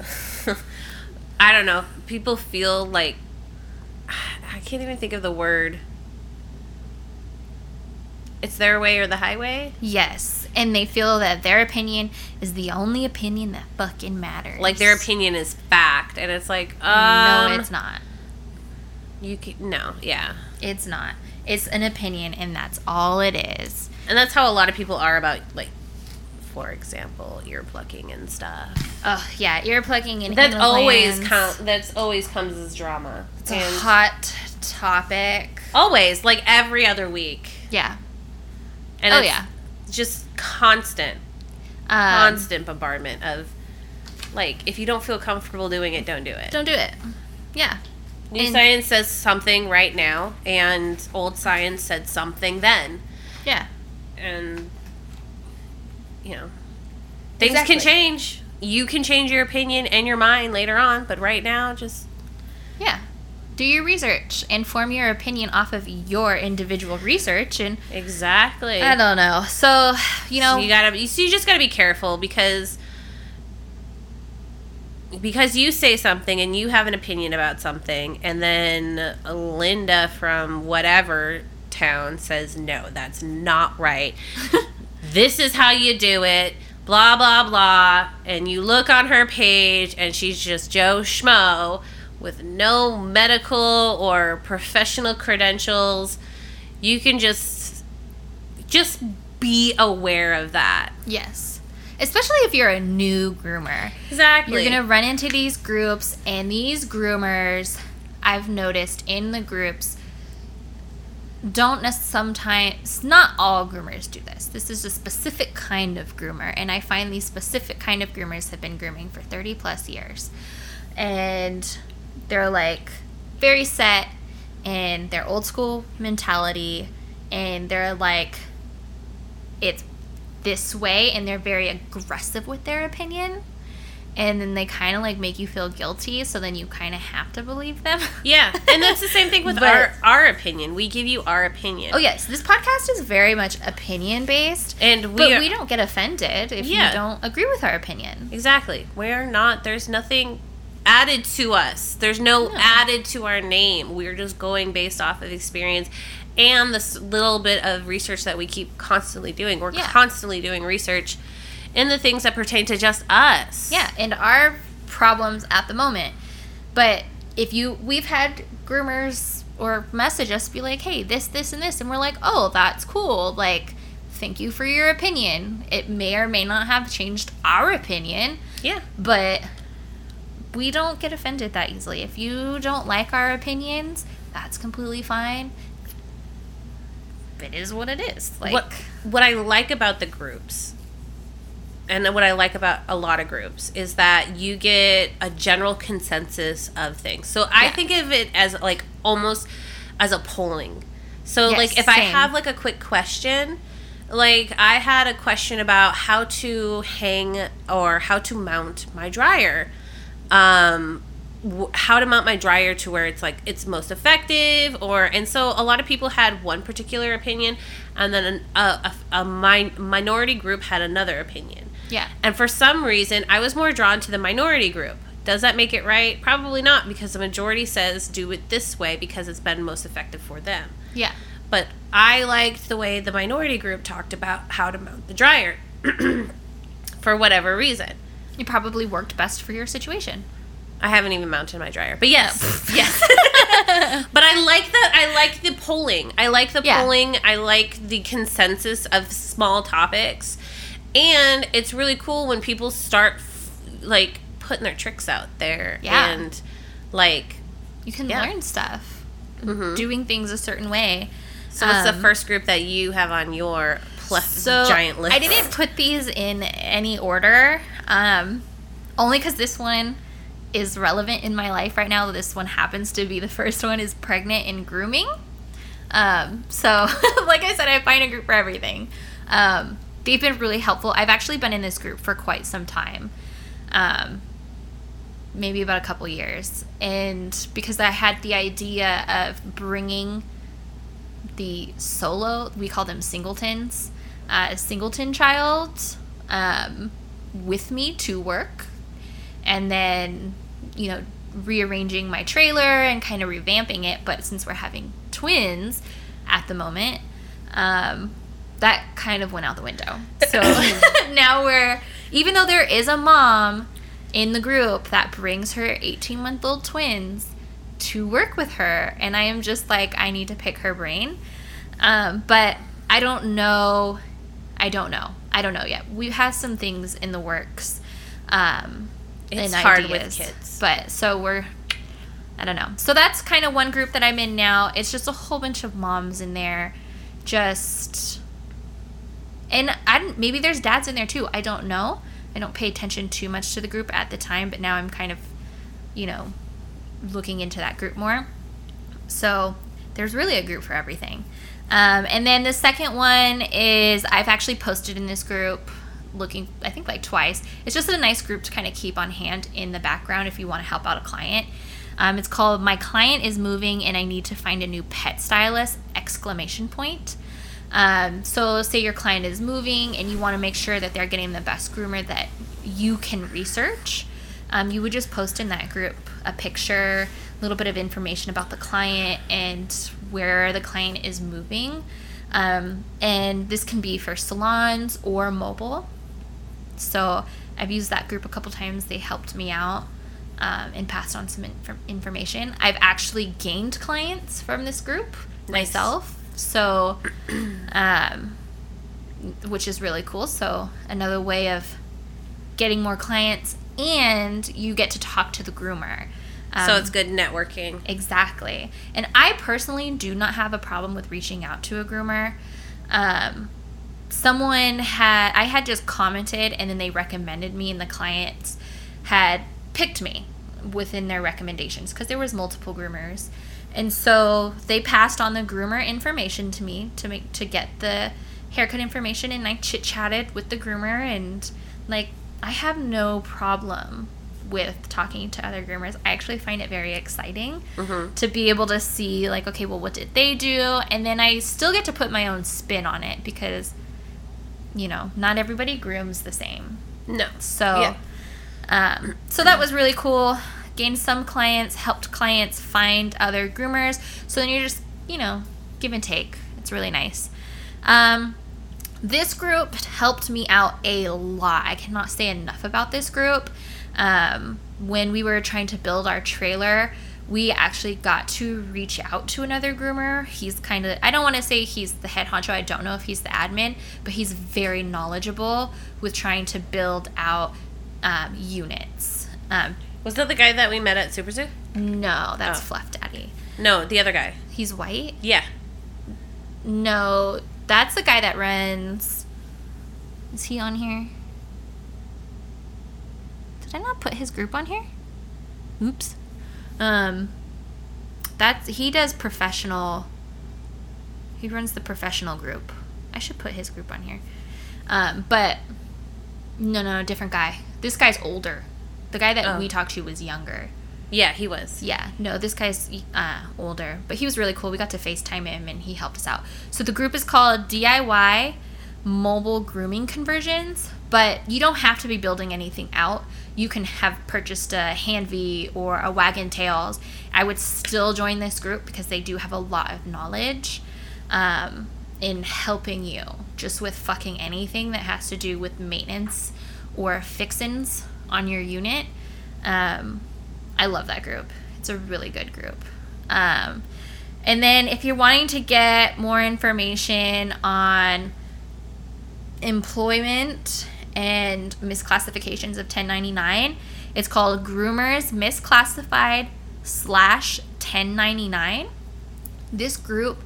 I don't know. People feel like. I can't even think of the word. It's their way or the highway. Yes, and they feel that their opinion is the only opinion that fucking matters. Like their opinion is fact, and it's like, um, no, it's not. You can, no, yeah, It's not. It's an opinion, and that's all it is. and that's how a lot of people are about like, for example, ear plucking and stuff. Oh yeah, ear plugging and That always com- That's always comes as drama. It's a hot topic. always, like every other week, Yeah. and oh it's yeah. just constant, Um, constant bombardment of, like, if you don't feel comfortable doing it, don't do it. don't do it. Yeah. New and- science says something right now, and old science said something then. Yeah. and you know things Exactly. can change you can change your opinion and your mind later on but right now just Yeah. Do your research and form your opinion off of your individual research and exactly I don't know. So, you know, So you gotta so you just gotta be careful because because you say something and you have an opinion about something and then linda from whatever town says no that's not right this is how you do it blah blah blah and you look on her page and she's just joe schmo with no medical or professional credentials you can just just be aware of that yes. Especially if you're a new groomer. exactly You're going to run into these groups, and these groomers, I've noticed in the groups, don't sometimes, not all groomers do this. This is a specific kind of groomer, and I find these specific kind of groomers have been grooming for 30 plus years. And they're like very set in their old school mentality, and they're like, it's this way, and they're very aggressive with their opinion and then they kind of like make you feel guilty so then you kind of have to believe them Yeah, and that's the same thing with But- our our opinion. We give you our opinion. oh yes this podcast is very much opinion based and we but are, we don't get offended if Yeah. you don't agree with our opinion exactly. We're not. There's nothing added to us. There's no No. added to our name. We're just going based off of experience and this little bit of research that we keep constantly doing. We're Yeah. constantly doing research in the things that pertain to just us. yeah and our problems at the moment but if you we've had groomers or message us be like hey this this and this and we're like oh that's cool like thank you for your opinion it may or may not have changed our opinion Yeah. but we don't get offended that easily. If you don't like our opinions, that's completely fine. It is what it is. Like, what what I like about the groups and what I like about a lot of groups is that you get a general consensus of things. So I Yeah. think of it as like almost as a polling. So Yes, like if I have like a quick question, like I had a question about how to hang or how to mount my dryer. Um w- how to mount my dryer to where it's like it's most effective or and so a lot of people had one particular opinion and then an, a, a, a min- minority group had another opinion yeah, and for some reason i was more drawn to the minority group does that make it right probably not because the majority says do it this way because it's been most effective for them yeah, but i liked the way the minority group talked about how to mount the dryer for whatever reason it probably worked best for your situation. I haven't even mounted my dryer, but yes, oh. yes. but I like the I like the polling. I like the Yeah. polling. I like the consensus of small topics, and it's really cool when people start f- like putting their tricks out there Yeah. and like. You can Yeah. learn stuff, mhm. doing things a certain way. So what's the um, first group that you have on your plus So giant list? I didn't put these in any order, um, only because this one is relevant in my life right now. This one happens to be the first one is pregnant and grooming. Um, so, like I said, I find a group for everything. Um, they've been really helpful. I've actually been in this group for quite some time. Um, maybe about a couple years. And because I had the idea of bringing the solo, we call them singletons, uh, singleton child um, with me to work. And then, you know, rearranging my trailer and kind of revamping it. But since we're having twins at the moment, um, that kind of went out the window. So now we're, even though there is a mom in the group that brings her 18 month old twins to work with her, and I am just like, I need to pick her brain. Um, but I don't know. I don't know. I don't know yet. We have some things in the works. Um, It's and hard with kids. But so we're I don't know. So that's kind of one group that I'm in now. It's just a whole bunch of moms in there just and I maybe there's dads in there too. I don't know. I don't pay attention too much to the group at the time, but now I'm kind of, you know, looking into that group more. So there's really a group for everything. Um, and then the second one is I've actually posted in this group looking, I think like twice. It's just a nice group to kind of keep on hand in the background if you want to help out a client. Um, it's called My Client is Moving and I Need to Find a New Pet Stylist! Exclamation point. Um, so say your client is moving and you want to make sure that they're getting the best groomer that you can research. Um, you would just post in that group a picture, a little bit of information about the client and where the client is moving. Um, and this can be for salons or mobile. So I've used that group a couple times. They helped me out um, and passed on some inf- information. I've actually gained clients from this group Nice. myself. So, um, which is really cool. So another way of getting more clients, and you get to talk to the groomer. so Um, it's good networking. Exactly. And I personally do not have a problem with reaching out to a groomer. Um, someone had, I had just commented and then they recommended me, and the clients had picked me within their recommendations because there was multiple groomers. And so they passed on the groomer information to me to make to get the haircut information and I chit chatted with the groomer and like I have no problem with talking to other groomers. I actually find it very exciting Mhm. to be able to see like okay, well what did they do? And then I still get to put my own spin on it because you know, not everybody grooms the same. No. So, um, so that was really cool. Gained some clients, helped clients find other groomers. So then you're just, you know, give and take. It's really nice. Um, this group helped me out a lot. I cannot say enough about this group. Um, when we were trying to build our trailer, we actually got to reach out to another groomer. He's kind of, I don't want to say he's the head honcho, I don't know if he's the admin, but he's very knowledgeable with trying to build out um, units. Um, Was that the guy that we met at SuperZoo? no, that's Oh. Fluff Daddy. No, the other guy. He's white? Yeah. No, that's the guy that runs. Is he on here? Did I not put his group on here? Oops. Um, that's he does professional. He runs the professional group. I should put his group on here. Um, but no, no, different guy. This guy's older. The guy that Oh. we talked to was younger. Yeah, he was. Yeah, no, this guy's uh, older, but he was really cool. We got to FaceTime him and he helped us out. So the group is called DIY Mobile Grooming Conversions, but you don't have to be building anything out. You can have purchased a Hanvy or a Wag'n Tails. I would still join this group because they do have a lot of knowledge um, in helping you just with fucking anything that has to do with maintenance or fixins on your unit. Um, I love that group. It's a really good group. Um, and then if you're wanting to get more information on employment and misclassifications of 1099, it's called Groomers Misclassified slash 1099. This group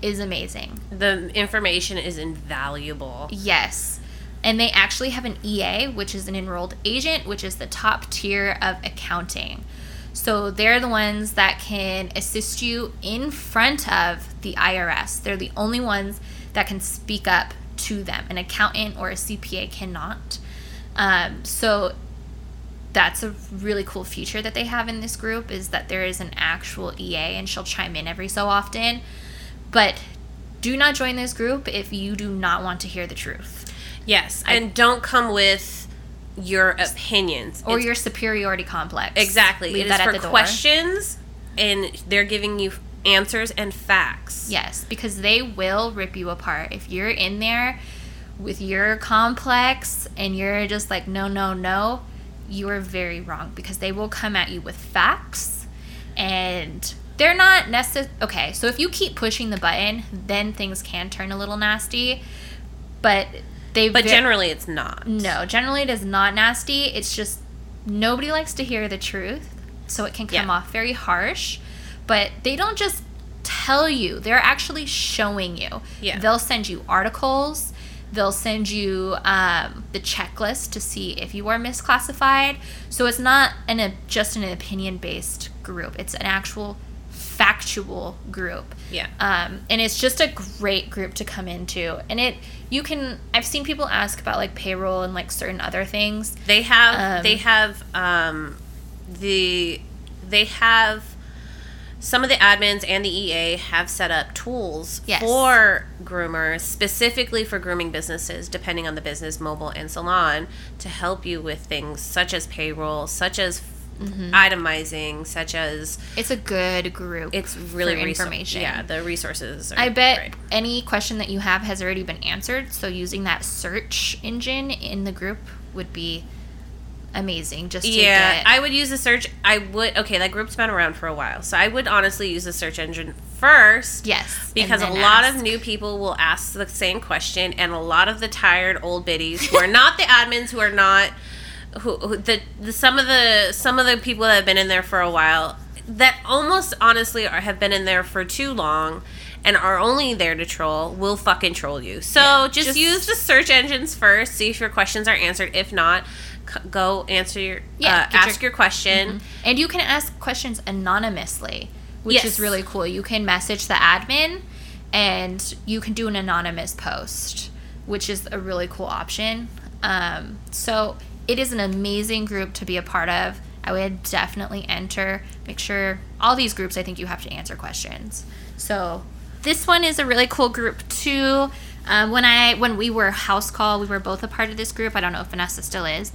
is amazing. The information is invaluable. Yes. And they actually have an EA, which is an enrolled agent, which is the top tier of accounting. So they're the ones that can assist you in front of the IRS. They're the only ones that can speak up to them. An accountant or a CPA cannot. Um, so that's a really cool feature that they have in this group is that there is an actual EA and she'll chime in every so often. But do not join this group if you do not want to hear the truth Yes, and don't come with your opinions or It's- your superiority complex. exactly. Leave it is that at for the door. questions, and they're giving you answers and facts. Yes, because they will rip you apart. If you're in there with your complex and you're just like, no, no, no, you are very wrong because they will come at you with facts and they're not necessary. Okay, so if you keep pushing the button, then things can turn a little nasty. But they But ve- generally, it's not. no, generally it is not nasty. It's just nobody likes to hear the truth, so it can come Yeah. off very harsh. But they don't just tell you, they're actually showing you. Yeah. They'll send you articles, they'll send you um, the checklist to see if you are misclassified. So it's not an, a, just an opinion based group, it's an actual factual group. Yeah. Um, and it's just a great group to come into. And it, you can, I've seen people ask about like payroll and like certain other things. They have Um, they have um, the they have some of the admins and the EA have set up tools Yes. for groomers specifically for grooming businesses depending on the business mobile and salon to help you with things such as payroll such as Mm-hmm. itemizing such as It's a good group. it's really information. yeah the resources are I bet great. any question that you have has already been answered. So using that search engine in the group would be amazing. Just to Yeah, get, I would use the search. I would. Okay, that group's been around for a while, so I would honestly use the search engine first. yes, Because a lot ask. of new people will ask the same question, and a lot of the tired old biddies who are not the admins, who are not, who, who the, the some of the some of the people that have been in there for a while, that almost honestly are, have been in there for too long, and are only there to troll, will fucking troll you. So Yeah, just, just- use the search engines first, see if your questions are answered. If not, c- go answer your Yeah, uh, get your- ask your, question. And you can ask questions anonymously, which Yes. is really cool. You can message the admin and you can do an anonymous post, which is a really cool option. Um, so it is an amazing group to be a part of. I would definitely enter. Make sure all these groups, I think you have to answer questions. So this one is a really cool group too. Um, when I when we were house call, we were both a part of this group. I don't know if Vanessa still is.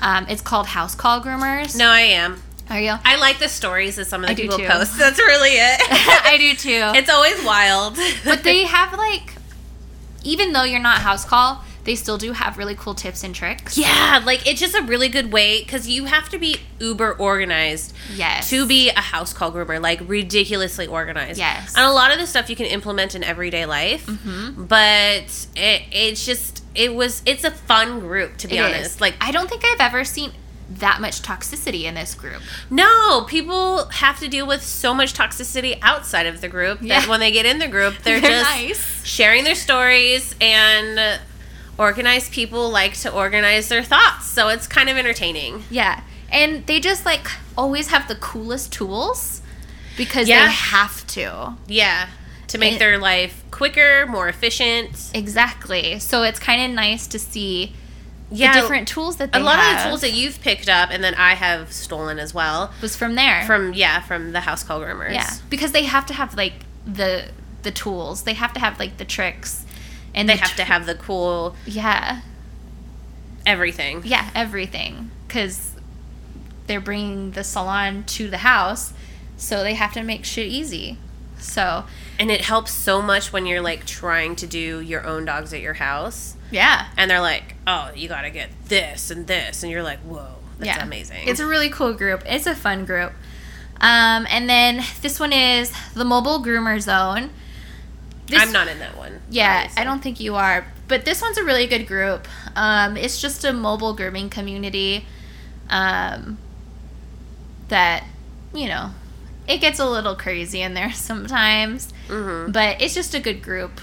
Um, it's called House Call Groomers. No, I am. Are you? I like the stories that some of the I people post. That's really it. I do too. It's always wild. but they have like, even though you're not house call, they still do have really cool tips and tricks. yeah, like it's just a really good way because you have to be uber organized Yes. to be a house call groomer, like ridiculously organized. Yes. And a lot of the stuff you can implement in everyday life, Mm-hmm. but it, it's just it was it's a fun group to be It honest. is. Like I don't think I've ever seen that much toxicity in this group. No, people have to deal with so much toxicity outside of the group Yeah. that when they get in the group, they're, They're just nice. sharing their stories and organized people like to organize their thoughts. So it's kind of entertaining. Yeah. And they just like always have the coolest tools because Yeah. they have to. Yeah. To make And- their life quicker, more efficient. Exactly. So it's kind of nice to see Yeah. the different tools that they a lot have of the tools that you've picked up and then I have stolen as well was from there. from yeah, from the house call groomers. Yeah, because they have to have like the the tools. They have to have like the tricks, and They the have to have the cool yeah, everything. yeah, everything. Because they're bringing the salon to the house, so they have to make shit easy. So And it helps so much when you're like trying to do your own dogs at your house. yeah, and they're like, "Oh, you got to get this and this," and you're like, "Whoa, that's yeah, amazing." It's a really cool group. It's a fun group. Um, and then this one is the mobile groomer zone. This- I'm not in that one. Yeah, obviously. I don't think you are. But this one's a really good group. Um, it's just a mobile grooming community um, that, you know, it gets a little crazy in there sometimes. Mhm. But it's just a good group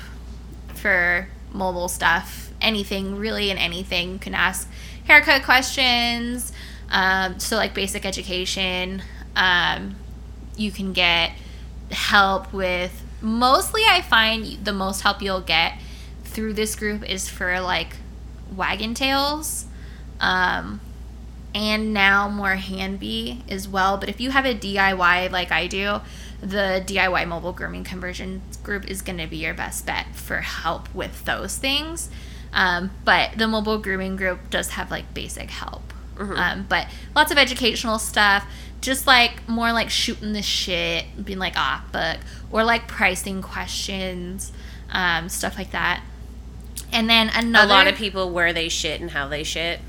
for mobile stuff. Anything, really, and anything. You can ask haircut questions. Um, so, like basic education. Um, you can get help with mostly i find the most help you'll get through this group is for like Wag'n Tails um, and now more Hanby as well. But if you have a DIY like I do, the DIY mobile grooming conversion group is going to be your best bet for help with those things. Um, but the mobile grooming group does have like basic help. Um, but lots of educational stuff, just like more like shooting the shit, being like off book, or like pricing questions, um, stuff like that. And then another A lot of people where they shit and how they shit.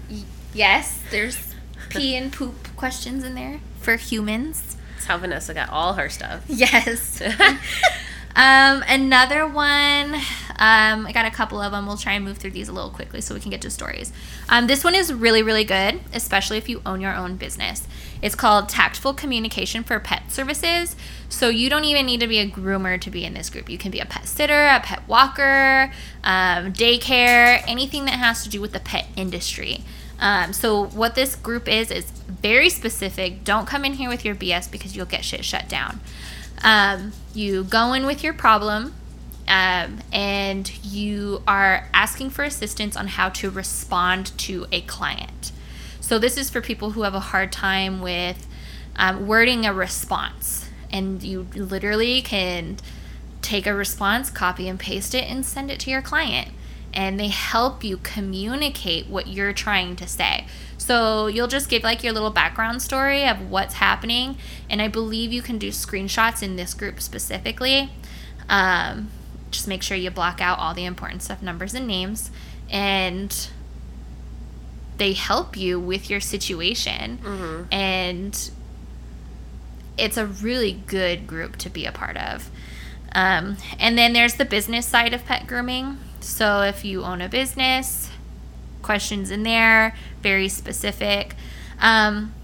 Yes, there's pee and poop questions in there for humans. That's how Vanessa got all her stuff. Yes. um, another one. Um, I got a couple of them. We'll try and move through these a little quickly so we can get to stories. Um, this one is really, really good, especially if you own your own business. It's called Tactful Communication for Pet Services. So you don't even need to be a groomer to be in this group. You can be a pet sitter, a pet walker, um, daycare, anything that has to do with the pet industry. Um, so what this group is is very specific. Don't come in here with your BS because you'll get shit shut down. Um, you go in with your problem, um, and you are asking for assistance on how to respond to a client. So this is for people who have a hard time with um, wording a response, and you literally can take a response, copy and paste it, and send it to your client. And they help you communicate what you're trying to say. So you'll just give like your little background story of what's happening. And I believe you can do screenshots in this group specifically. Um, just make sure you block out all the important stuff, numbers and names. And they help you with your situation. And it's a really good group to be a part of. Um, and then there's the business side of pet grooming. So if you own a business, questions in there, very specific. Um,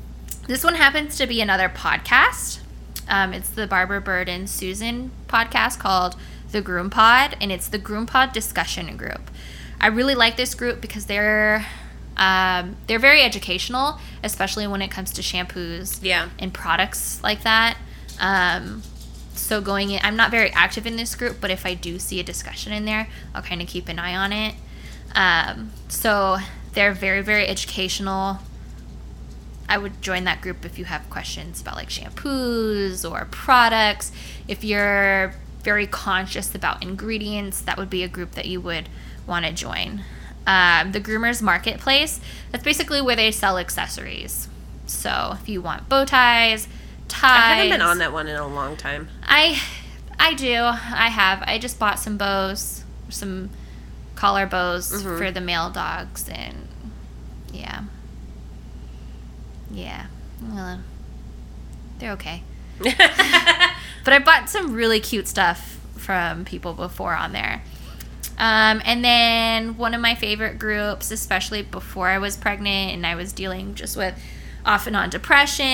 this one happens to be another podcast. Um, it's the Barbara Bird and Susan podcast called The Groom Pod, and it's the Groom Pod discussion group. I really like this group because they're um, they're very educational, especially when it comes to shampoos Yeah. and products like that. Um, so going in, I'm not very active in this group, but if I do see a discussion in there, I'll kind of keep an eye on it. Um, so they're very, very educational. I would join that group if you have questions about like shampoos or products. If you're very conscious about ingredients, that would be a group that you would want to join. Um, the Groomers Marketplace, that's basically where they sell accessories. So if you want bow ties, ties. I haven't been on that one in a long time. I I do. I have. I just bought some bows, some collar bows Mhm. for the male dogs and yeah. Yeah. Well, they're okay. But I bought some really cute stuff from people before on there. Um, and then one of my favorite groups, especially before I was pregnant and I was dealing just with off and on depression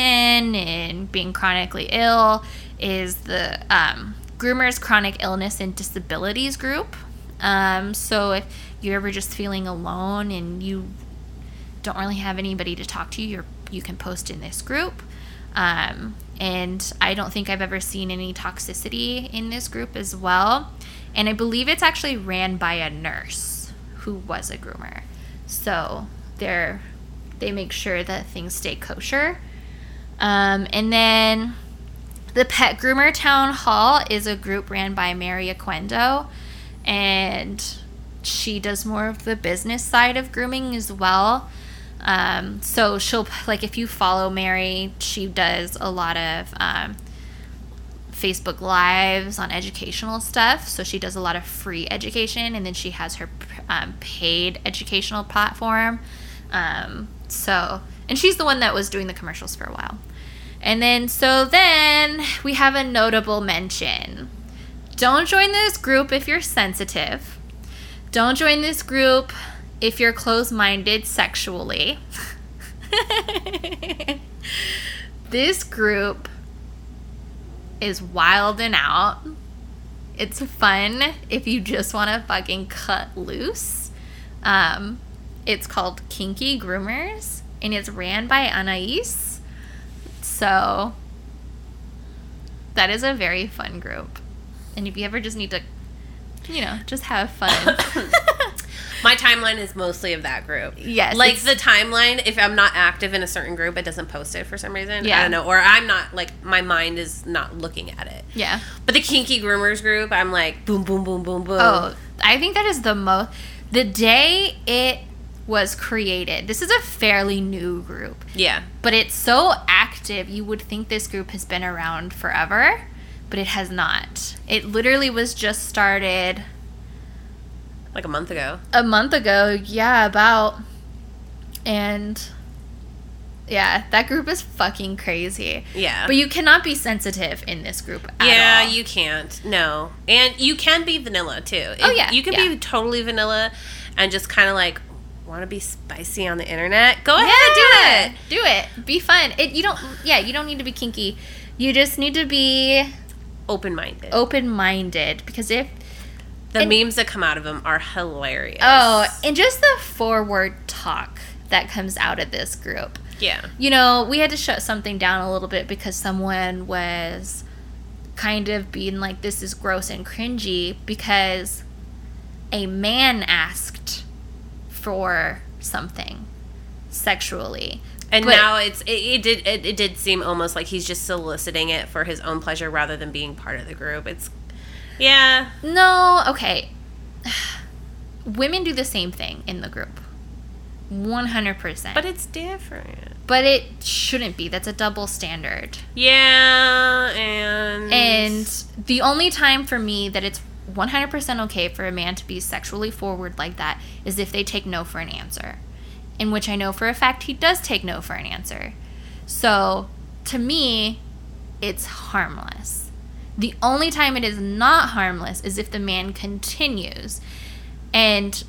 and being chronically ill, is the um, Groomers Chronic Illness and Disabilities group. Um, so if you're ever just feeling alone and you don't really have anybody to talk to, you're, you can post in this group. Um, and I don't think I've ever seen any toxicity in this group as well. And I believe it's actually ran by a nurse who was a groomer. So they're they make sure that things stay kosher. Um, and then the Pet Groomer Town Hall is a group ran by Mary Oquendo, and she does more of the business side of grooming as well. Um, so she'll like if you follow Mary, she does a lot of um, Facebook lives on educational stuff. So she does a lot of free education, and then she has her um, paid educational platform. Um, so, and she's the one that was doing the commercials for a while. And then, so then we have a notable mention. Don't join this group if you're sensitive. Don't join this group if you're closed minded sexually. this group is wild and out. It's fun if you just want to fucking cut loose. Um, it's called Kinky Groomers and it's ran by Anais. So that is a very fun group. And if you ever just need to, you know, just have fun. My timeline is mostly of that group. Yes, Like the timeline, if I'm not active in a certain group, it doesn't post it for some reason. Yeah. I don't know. Or I'm not, like, my mind is not looking at it. Yeah. But the kinky groomers group, I'm like, boom, boom, boom, boom, boom. Oh, I think that is the most. The day it was created, this is a fairly new group, Yeah. but it's so active. You would think this group has been around forever, but it has not. It literally was just started Like a month ago. a month ago. Yeah, about. And. Yeah, that group is fucking crazy. Yeah. But you cannot be sensitive in this group at yeah, all. you can't. No. And you can be vanilla too. Oh, yeah, You can yeah. be totally vanilla and just kind of like want to be spicy on the internet. Go Yeah, ahead, do it. Do it. Be fun. It you don't yeah, you don't need to be kinky. You just need to be Open minded. open-minded because if the and- memes that come out of them are hilarious. oh, and just the forward talk that comes out of this group. yeah. You know, we had to shut something down a little bit because someone was kind of being like this is gross and cringy because a man asked for something sexually. And But- now it's it, it did it, it did seem almost like he's just soliciting it for his own pleasure rather than being part of the group. It's yeah. No, okay. Women do the same thing in the group. 100%. But it's different. but it shouldn't be. That's a double standard. Yeah, and And the only time for me that it's 100% okay for a man to be sexually forward like that is if they take no for an answer. In which I know for a fact he does take no for an answer. So, to me, it's harmless. The only time it is not harmless is if the man continues. And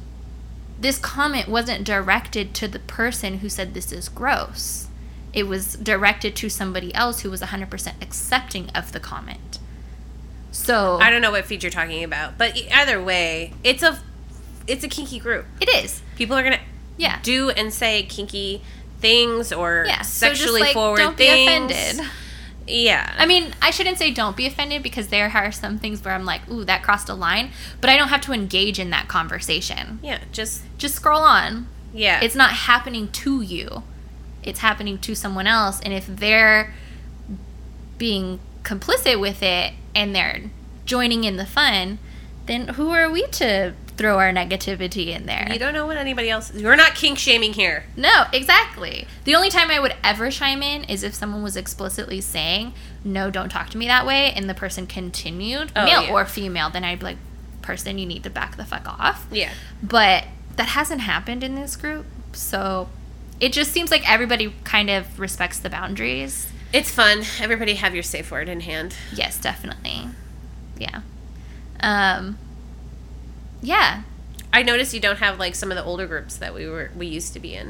this comment wasn't directed to the person who said this is gross. It was directed to somebody else who was 100% accepting of the comment. So I don't know what feed you're talking about, but either way, it's a it's a kinky group. it is. People are gonna Yeah. do and say kinky things or Yeah. so just, sexually like, forward don't things. be offended. Yeah, I mean, I shouldn't say don't be offended because there are some things where I'm like, ooh, that crossed a line, but I don't have to engage in that conversation. yeah, just Just scroll on. yeah. It's not happening to you. It's happening to someone else. And if they're being complicit with it and they're joining in the fun, then who are we to throw our negativity in there? you don't know what anybody else. We're not kink shaming here. No, exactly. The only time I would ever chime in is if someone was explicitly saying, no, don't talk to me that way, and the person continued, Oh, male yeah. or female, then I'd be like, person, you need to back the fuck off. Yeah, But that hasn't happened in this group, so it just seems like everybody kind of respects the boundaries. it's fun. Everybody have your safe word in hand. Yes, definitely. Yeah. Um, yeah. I noticed you don't have like some of the older groups that we were we used to be in.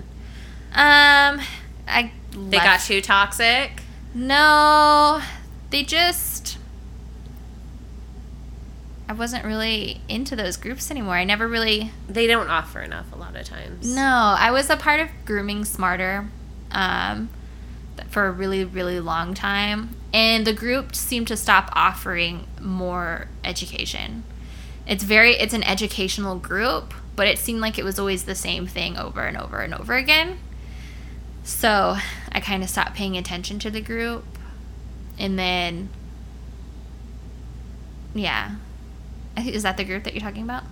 Um, I They got too toxic. No, they just. I wasn't really into those groups anymore. I never really. They don't offer enough a lot of times. No, I was a part of Grooming Smarter um, for a really, really long time. And the group seemed to stop offering more education. It's very, it's an educational group, but it seemed like it was always the same thing over and over and over again. So I kind of stopped paying attention to the group. And then, yeah. I think, is that the group that you're talking about?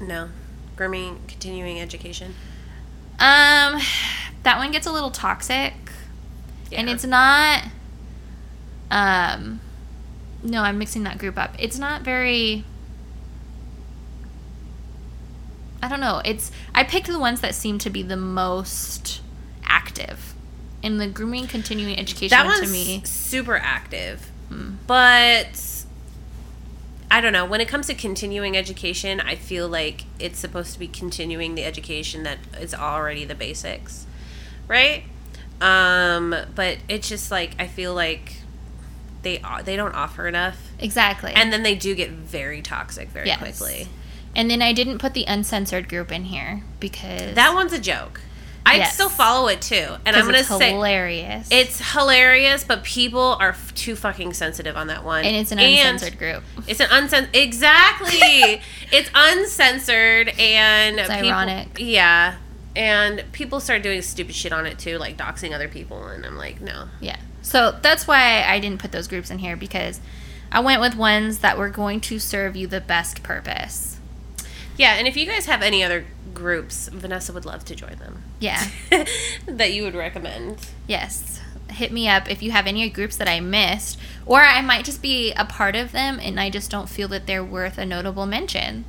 No, grooming, continuing education. Um, that one gets a little toxic, and it's not. Um, no, I'm mixing that group up. It's not very. I don't know. It's I picked the ones that seem to be the most active, in the grooming continuing education that to one's me. super active, Hmm. but I don't know. When it comes to continuing education, I feel like it's supposed to be continuing the education that is already the basics, right? Um, but it's just like I feel like they they don't offer enough, Exactly. and then they do get very toxic very Yes. quickly. And then I didn't put the uncensored group in here because That one's a joke. I Yes. still follow it too, and I'm gonna it's say hilarious. it's hilarious, but people are f- too fucking sensitive on that one. and it's an uncensored group. It's an uncensored. Exactly. it's uncensored and It's people- ironic. Yeah, and people start doing stupid shit on it too, like doxing other people, and I'm like, no. Yeah. So that's why I didn't put those groups in here because I went with ones that were going to serve you the best purpose. Yeah, and if you guys have any other groups, Vanessa would love to join them. Yeah. that you would recommend. Yes. Hit me up if you have any groups that I missed, or I might just be a part of them and I just don't feel that they're worth a notable mention.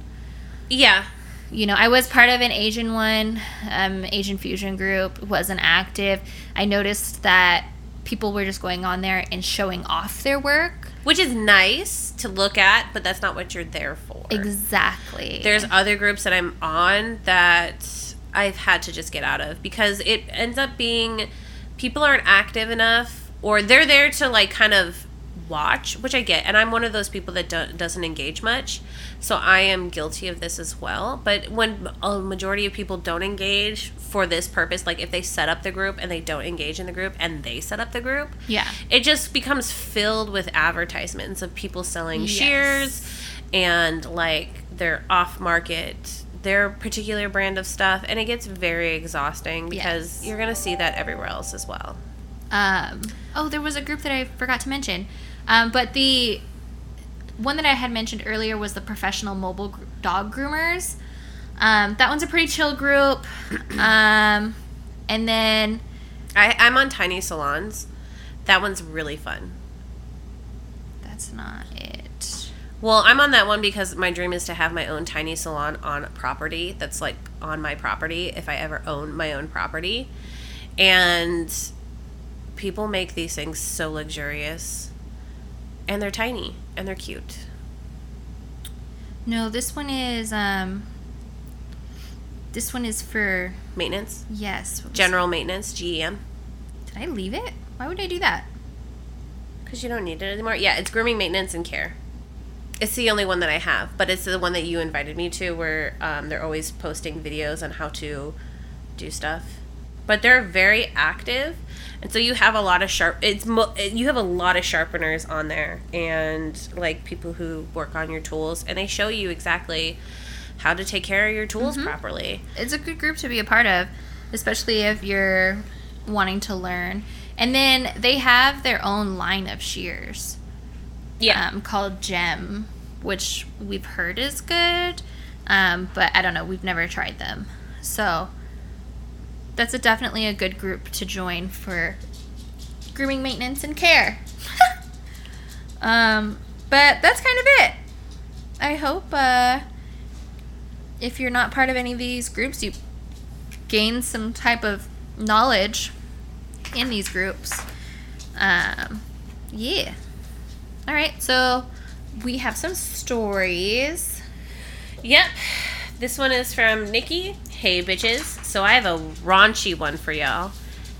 Yeah. You know, I was part of an Asian one, um, Asian fusion group, wasn't active. I noticed that people were just going on there and showing off their work. Which is nice to look at, but that's not what you're there for. Exactly. There's other groups that I'm on that I've had to just get out of because it ends up being people aren't active enough or they're there to like kind of watch, which I get. And I'm one of those people that do- doesn't engage much. So I am guilty of this as well. But when a majority of people don't engage for this purpose, like if they set up the group and they don't engage in the group and they set up the group, Yeah. it just becomes filled with advertisements of people selling Yes. shears and like their off market their particular brand of stuff and it gets very exhausting because Yes. you're gonna see that everywhere else as well Um, oh, there was a group that I forgot to mention. Um, but the one that I had mentioned earlier was the professional mobile gr- dog groomers. Um, that one's a pretty chill group. Um, and then, I, i'm on tiny salons that one's really fun that's not it. well i'm on that one because my dream is to have my own tiny salon on property that's like on my property if i ever own my own property and people make these things so luxurious and they're tiny and they're cute No, this one is, um, this one is for, maintenance yes. general maintenance gem Did I leave it? Why would I do that? because you don't need it anymore yeah it's grooming maintenance and care it's the only one that i have but it's the one that you invited me to where um, they're always posting videos on how to do stuff but they're very active and so you have a lot of sharp it's mo- you have a lot of sharpeners on there and like people who work on your tools and they show you exactly how to take care of your tools properly it's a good group to be a part of, especially if you're wanting to learn. And then they have their own line of shears um, called Gem, which we've heard is good, um, but I don't know. We've never tried them. So that's a, definitely a good group to join for grooming maintenance and care. um, but that's kind of it. I hope uh, if you're not part of any of these groups, you gain some type of knowledge in these groups. Um, yeah. All right, so we have some stories. Yep. This one is from Nikki. Hey, bitches. So I have a raunchy one for y'all.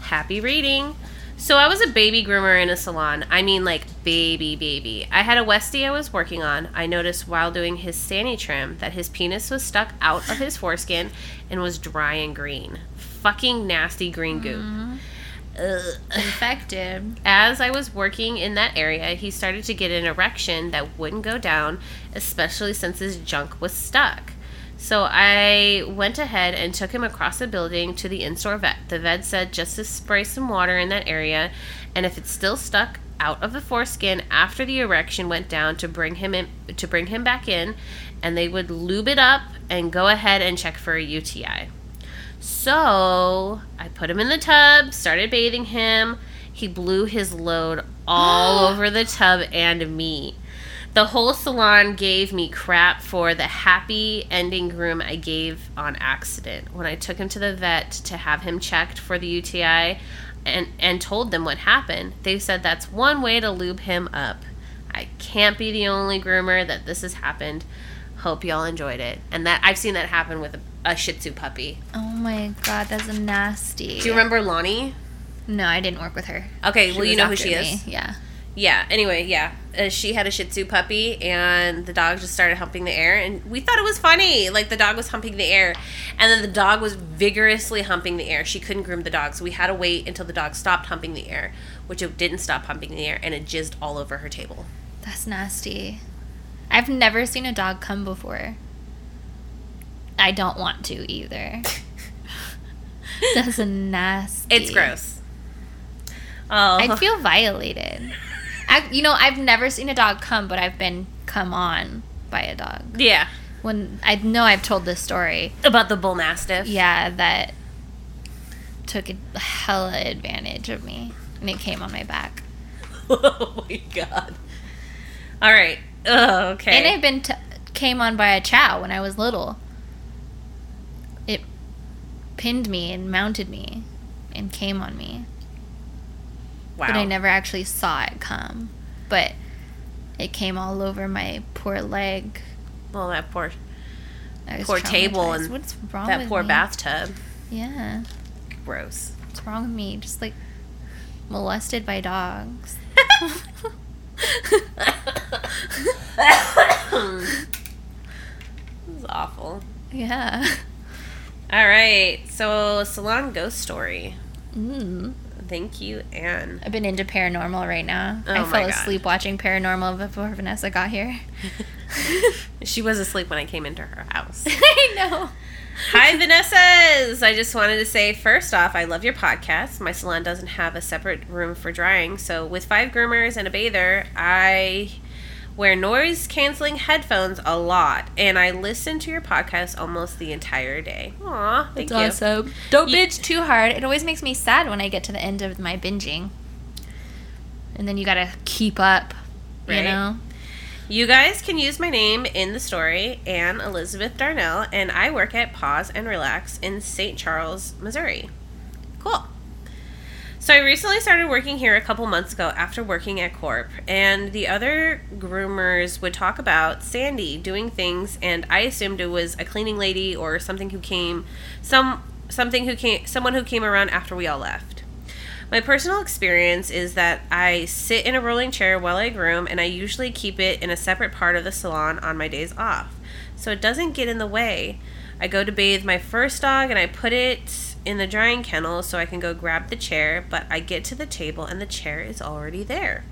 Happy reading. So I was a baby groomer in a salon. I mean, like baby, baby. I had a Westie I was working on. I noticed while doing his Sani trim that his penis was stuck out of his foreskin and was dry and green. Fucking nasty green goop. Mm-hmm. Ugh. Infected. As I was working in that area, he started to get an erection that wouldn't go down, especially since his junk was stuck. So I went ahead and took him across the building to the in-store vet. The vet said just to spray some water in that area, and if it's still stuck out of the foreskin after the erection went down, to bring him in to bring him back in, and they would lube it up and go ahead and check for a UTI. So I put him in the tub, started bathing him. He blew his load all over the tub and me. The whole salon gave me crap for the happy ending groom I gave on accident. When I took him to the vet to have him checked for the UTI and, and told them what happened, they said that's one way to lube him up. I can't be the only groomer that this has happened. Hope y'all enjoyed it. And that I've seen that happen with a, a Shih Tzu puppy. Oh my god, that's nasty. Do you remember Lonnie? No, I didn't work with her. Okay, She well you know who she me. is. Yeah. Yeah. Anyway, yeah. Uh, she had a Shih Tzu puppy, and the dog just started humping the air, and we thought it was funny. Like the dog was humping the air, and then the dog was vigorously humping the air. She couldn't groom the dog, so we had to wait until the dog stopped humping the air, which it didn't stop humping the air, and it jizzed all over her table. That's nasty. I've never seen a dog come before. I don't want to either. That's nasty. It's gross. Oh, I feel violated. I, you know, I've never seen a dog come, but I've been come on by a dog. yeah. When I know I've told this story. About the bull mastiff. Yeah, that took a hella advantage of me, and it came on my back. oh my god. All right. Oh, okay. And I've been t- came on by a chow when I was little. It pinned me and mounted me, and came on me. Wow. but I never actually saw it come. But it came all over my poor leg. Well, that poor Poor table and what's wrong that with poor me? bathtub. Yeah, Gross. what's wrong with me? Just like molested by dogs. this is awful. yeah. All right. So, salon ghost story. Mm. Thank you, Anne. I've been into paranormal right now. Oh I fell asleep watching paranormal before Vanessa got here. She was asleep when I came into her house. I know. Hi, Vanessa's. I just wanted to say first off, I love your podcast. My salon doesn't have a separate room for drying, so with five groomers and a bather, I wear noise canceling headphones a lot, and I listen to your podcast almost the entire day. Aw, thank you. awesome. Don't You- binge too hard. It always makes me sad when I get to the end of my binging. And then you gotta keep up, you know? You guys can use my name in the story, Anne Elizabeth Darnell, and I work at Paws and Relax in St. Charles, Missouri. Cool. So I recently started working here a couple months ago after working at Corp, and the other groomers would talk about Sandy doing things, and I assumed it was a cleaning lady or something who came, some something who came, someone who came around after we all left. My personal experience is that I sit in a rolling chair while I groom, and I usually keep it in a separate part of the salon on my days off, so it doesn't get in the way. I go to bathe my first dog and I put it in the drying kennel so I can go grab the chair, but I get to the table and the chair is already there.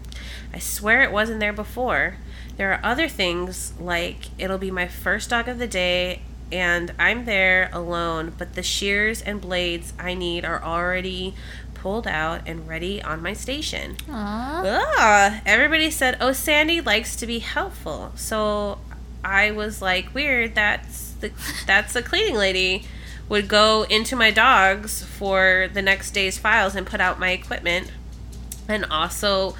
I swear it wasn't there before. There are other things like it'll be my first dog of the day and I'm there alone, but the shears and blades I need are already pulled out and ready on my station. Aww. Ah, everybody said, "Oh, Sandy likes to be helpful." So I was like, "Weird. That's the that's the cleaning lady would go into my dogs for the next day's files and put out my equipment, and also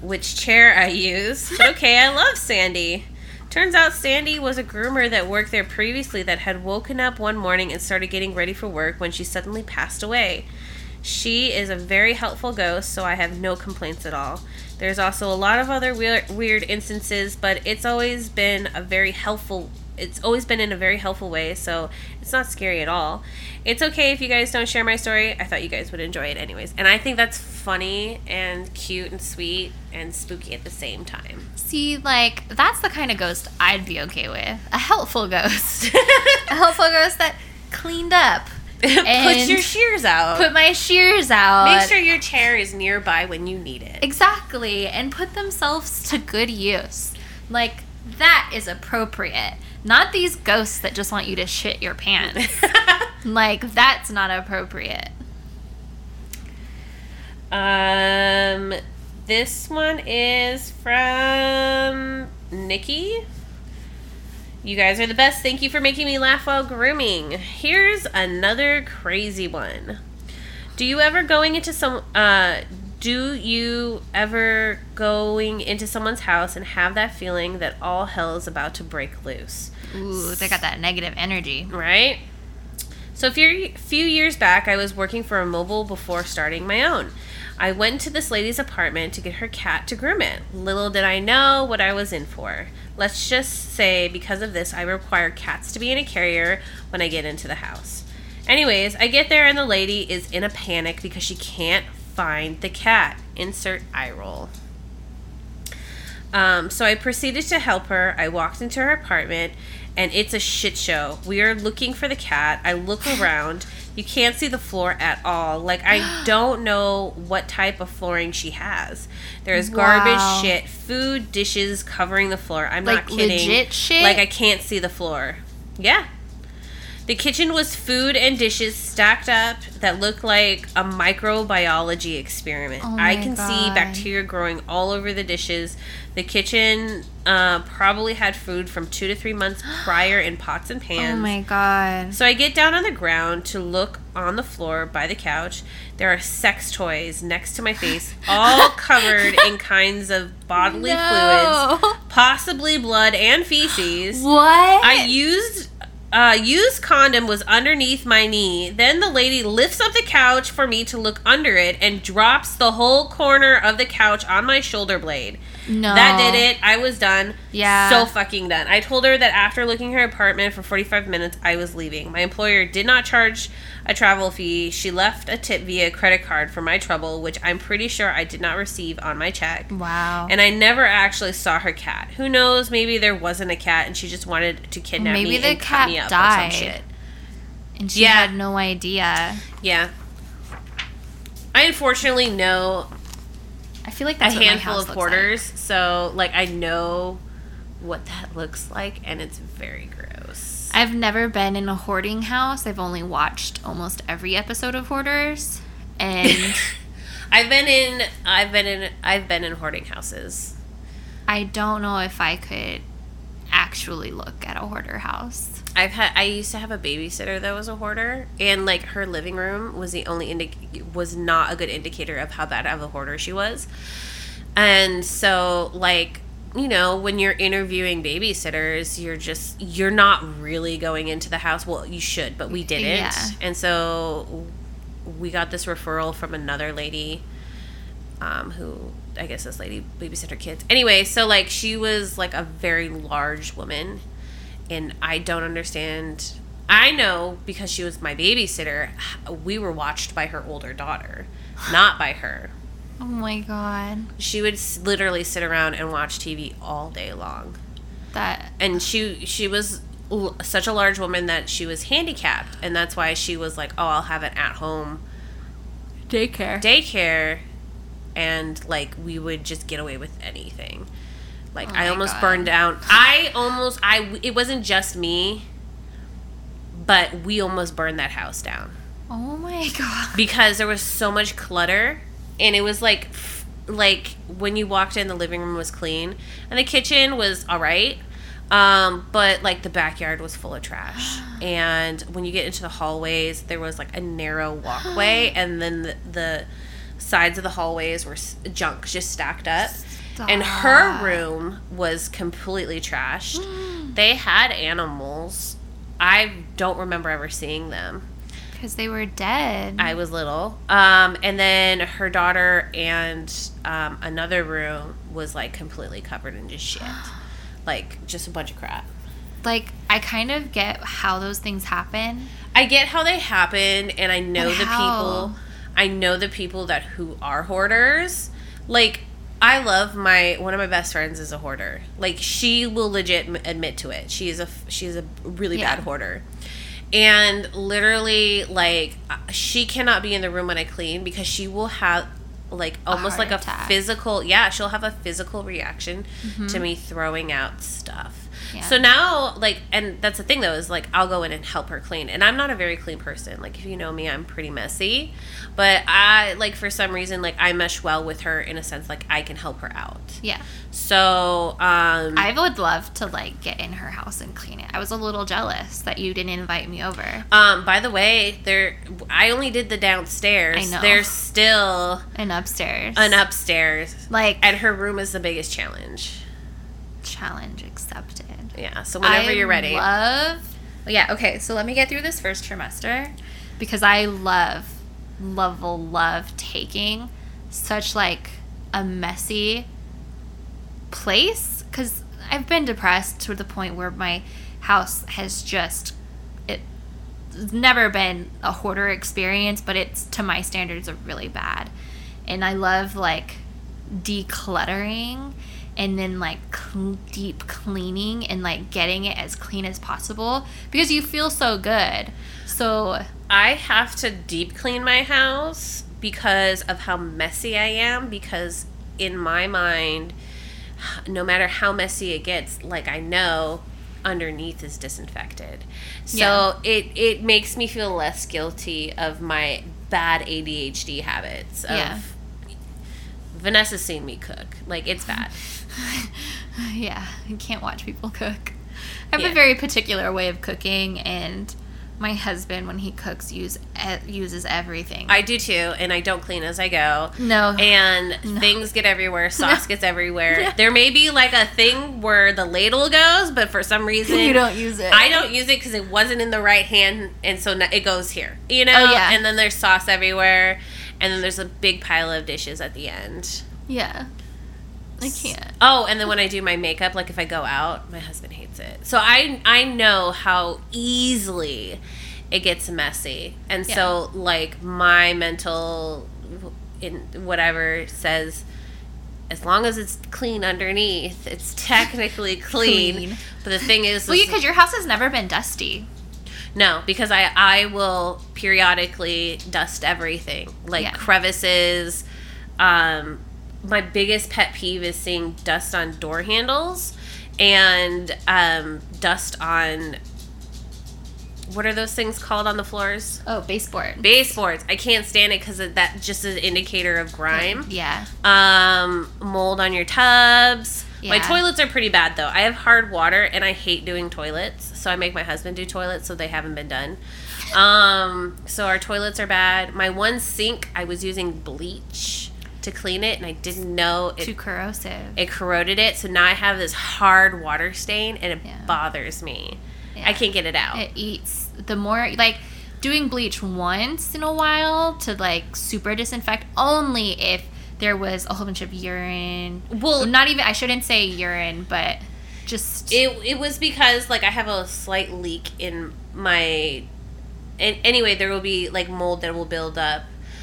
which chair I use." But okay, I love Sandy. Turns out Sandy was a groomer that worked there previously that had woken up one morning and started getting ready for work when she suddenly passed away. She is a very helpful ghost, so I have no complaints at all. There's also a lot of other weird, weird instances, but it's always been a very helpful. It's always been in a very helpful way, so it's not scary at all. It's okay if you guys don't share my story. I thought you guys would enjoy it anyways, and I think that's funny and cute and sweet and spooky at the same time. See, like, that's the kind of ghost I'd be okay with. A helpful ghost. a helpful ghost that cleaned up. Put your shears out. Put my shears out. Make sure your chair is nearby when you need it. Exactly. And put themselves to good use. Like, that is appropriate. Not these ghosts that just want you to shit your pants. like, that's not appropriate. Um, this one is from Nikki. You guys are the best. Thank you for making me laugh while grooming. Here's another crazy one. Do you ever going into some uh do you ever going into someone's house and have that feeling that all hell is about to break loose? Ooh, they got that negative energy. right? So a few, years back, I was working for a mobile before starting my own. I went to this lady's apartment to get her cat to groom it. Little did I know what I was in for. Let's just say because of this, I require cats to be in a carrier when I get into the house. Anyways, I get there and the lady is in a panic because she can't find the cat. Insert eye roll. Um, so I proceeded to help her. I walked into her apartment, and it's a shit show. We are looking for the cat. I look around. You can't see the floor at all. Like I don't know what type of flooring she has. There's garbage Wow. shit, food, dishes covering the floor. I'm Like not kidding. legit shit? Like I can't see the floor. Yeah. The kitchen was food and dishes stacked up that looked like a microbiology experiment. Oh I can see bacteria growing all over the dishes. The kitchen uh, probably had food from two to three months prior in pots and pans. Oh my god. So I get down on the ground to look on the floor by the couch. There are sex toys next to my face, all covered in kinds of bodily No. fluids, possibly blood and feces. What? I used uh, used condom was underneath my knee. Then the lady lifts up the couch for me to look under it and drops the whole corner of the couch on my shoulder blade. No. That did it. I was done. Yeah. So fucking done. I told her that after looking her apartment for 45 minutes, I was leaving. My employer did not charge a travel fee. She left a tip via credit card for my trouble, which I'm pretty sure I did not receive on my check. Wow. And I never actually saw her cat. Who knows? Maybe there wasn't a cat and she just wanted to kidnap Maybe me the and cut cat me up or died. some shit. and she Yeah. had no idea. Yeah. I unfortunately know I feel like a that's my handful of looks hoarders, so like I know what that looks like, and it's very gross. I've never been in a hoarding house. I've only watched almost every episode of Hoarders, and I've been in, I've been in, I've been in hoarding houses. I don't know if I could actually look at a hoarder house. I've had, I used to have a babysitter that was a hoarder, and like her living room was the only indic- was not a good indicator of how bad of a hoarder she was. And so, like, you know, when you're interviewing babysitters, you're just you're not really going into the house. Well, you should, but we didn't. Yeah. And so we got this referral from another lady um, who I guess this lady babysit her kids. Anyway, so like she was like a very large woman, and I don't understand. I know because she was my babysitter, we were watched by her older daughter, not by her. Oh my god. She would s- literally sit around and watch TV all day long, That and she she was l- such a large woman that she was handicapped, and that's why she was like, "Oh, I'll have an at home daycare. daycare and like we would just get away with anything like Oh i almost God. burned down i almost i it wasn't just me but we almost burned that house down oh my god. because there was so much clutter and it was like like when you walked in the living room was clean and the kitchen was all right um, but like the backyard was full of trash and when you get into the hallways there was like a narrow walkway and then the, the sides of the hallways were junk just stacked up and her room was completely trashed they had animals i don't remember ever seeing them Because they were dead. I was little. Um, and then her daughter and um, another room was like completely covered in just shit. Like just a bunch of crap. like I kind of get how those things happen. I get how they happen and I know But the how? people I know the people that who are hoarders. Like I love my one of my best friends is a hoarder. Like she will legit admit to it. She is a she is a really Yeah. bad hoarder. And literally like uh, she cannot be in the room when I clean because she will have like almost heart like a attack. physical yeah, she'll have a physical reaction to me throwing out stuff. Yeah. So now like and that's the thing though is like I'll go in and help her clean. And I'm not a very clean person. Like if you know me, I'm pretty messy. But I like for some reason like I mesh well with her in a sense like I can help her out. Yeah. So um I would love to like get in her house and clean it. I was a little jealous that you didn't invite me over. um by the way, there I only did the downstairs. I know. There's still an upstairs. an upstairs. like And her room is the biggest challenge. challenge accepted. Yeah. So whenever I you're ready. I love. Yeah. Okay. So let me get through this first trimester because I love, love, love taking such like a messy place because I've been depressed to the point where my house has just it's never been a hoarder experience, but it's to my standards are really bad. And I love like decluttering and then like cl- deep cleaning and like getting it as clean as possible because you feel so good. So I have to deep clean my house because of how messy I am. Because in my mind, no matter how messy it gets, like I know underneath is disinfected. So Yeah. it it makes me feel less guilty of my bad ADHD habits. Of, Yeah. Vanessa's seen me cook. Like it's bad. yeah, I can't watch people cook. I have Yeah. a very particular way of cooking, and my husband, when he cooks, use uses everything. I do too, and I don't clean as I go. no, and No. things get everywhere sauce gets everywhere Yeah. there may be like a thing where the ladle goes but for some reason you don't use it. i don't use it because it wasn't in the right hand and so it goes here you oh, know Oh, yeah. and then there's sauce everywhere and then there's a big pile of dishes at the end Yeah, I can't. oh and then when i do my makeup like if i go out my husband hates it so i i know how easily it gets messy and so like my mental in whatever says as long as it's clean underneath it's technically clean, Clean. but the thing is, Well, because your house has never been dusty. no because i i will periodically dust everything like Yeah. crevices um my biggest pet peeve is seeing dust on door handles and um dust on what are those things called on the floors? Oh, baseboard. baseboards. I can't stand it because that just is an indicator of grime. Yeah. um mold on your tubs. My toilets are pretty bad though. I have hard water and i hate doing toilets so i make my husband do toilets so they haven't been done. Um so our toilets are bad. My one sink i was using bleach to clean it and i didn't know it, Too corrosive. it corroded it so now i have this hard water stain and it Yeah. bothers me Yeah. i can't get it out It eats. The more like doing bleach once in a while to like super disinfect only if there was a whole bunch of urine. well Not even. I shouldn't say urine, but just It, it was because like I have a slight leak in my and anyway there will be like mold that will build up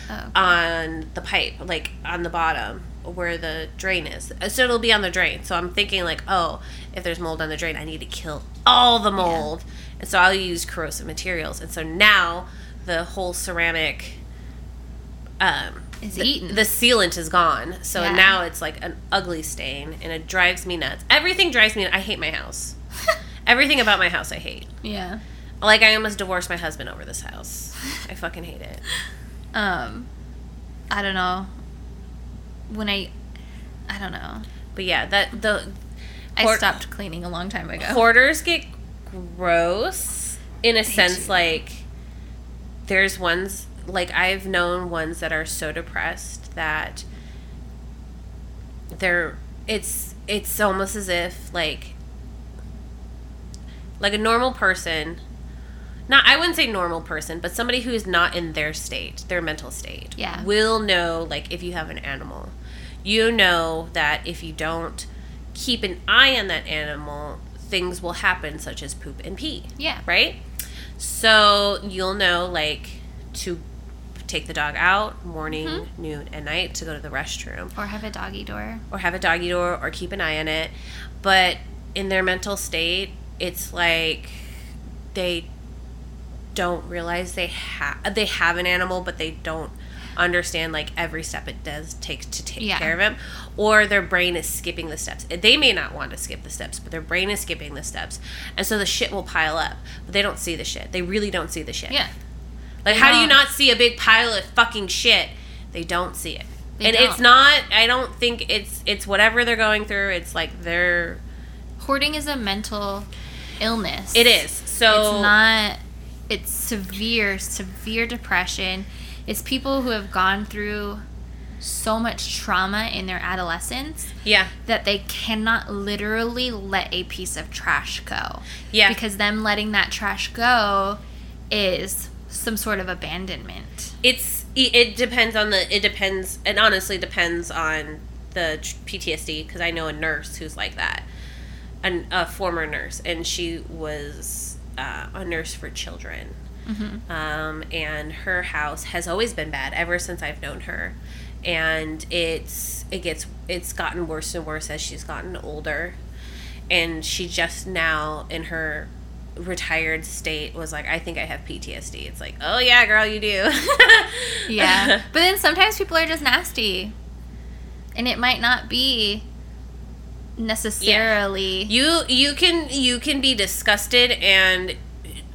oh, on the pipe like on the bottom where the drain is. So it'll be on the drain. So i'm thinking like oh if there's mold on the drain i need to kill all the mold. And so i'll use corrosive materials. And so now the whole ceramic um It's the, eaten. the sealant is gone. So Yeah. now it's like an ugly stain and it drives me nuts. Everything drives me i hate my house. Everything about my house i hate. Yeah. like i almost divorced my husband over this house. I fucking hate it Um, I don't know. When I, I don't know. but yeah that the I stopped cleaning a long time ago. hoarders get gross in a sense do. like there's ones like i've known ones that are so depressed that they're it's it's almost as if like like a normal person not i wouldn't say normal person but somebody who is not in their state their mental state Yeah. will know like if you have an animal you know that if you don't keep an eye on that animal things will happen such as poop and pee yeah. right so you'll know like to take the dog out morning Mm-hmm. noon and night to go to the restroom Or have a doggy door. or have a doggy door or keep an eye on it. But in their mental state, it's like they don't realize they have they have an animal, but they don't understand like every step it does take to take Yeah. care of him or their brain is skipping the steps they may not want to skip the steps but their brain is skipping the steps and so the shit will pile up but they don't see the shit they really don't see the shit Yeah. like, They how do you don't. not see a big pile of fucking shit? They don't see it, They and it's don't. not. I don't think it's it's whatever they're going through. It's like they're. Hoarding is a mental illness. It is so. it's not it's severe severe depression it's people who have gone through so much trauma in their adolescence Yeah, that they cannot literally let a piece of trash go yeah, because them letting that trash go is some sort of abandonment it's it, depends on the. It depends. It honestly depends on the PTSD because I know a nurse who's like that, an, a former nurse, and she was uh, a nurse for children. mm-hmm. um, and her house has always been bad ever since I've known her. and it's it gets it's gotten worse and worse as she's gotten older and she just now in her retired state was like i think i have ptsd it's like oh yeah girl you do yeah. But then sometimes people are just nasty. And it might not be necessarily. you you can you can be disgusted and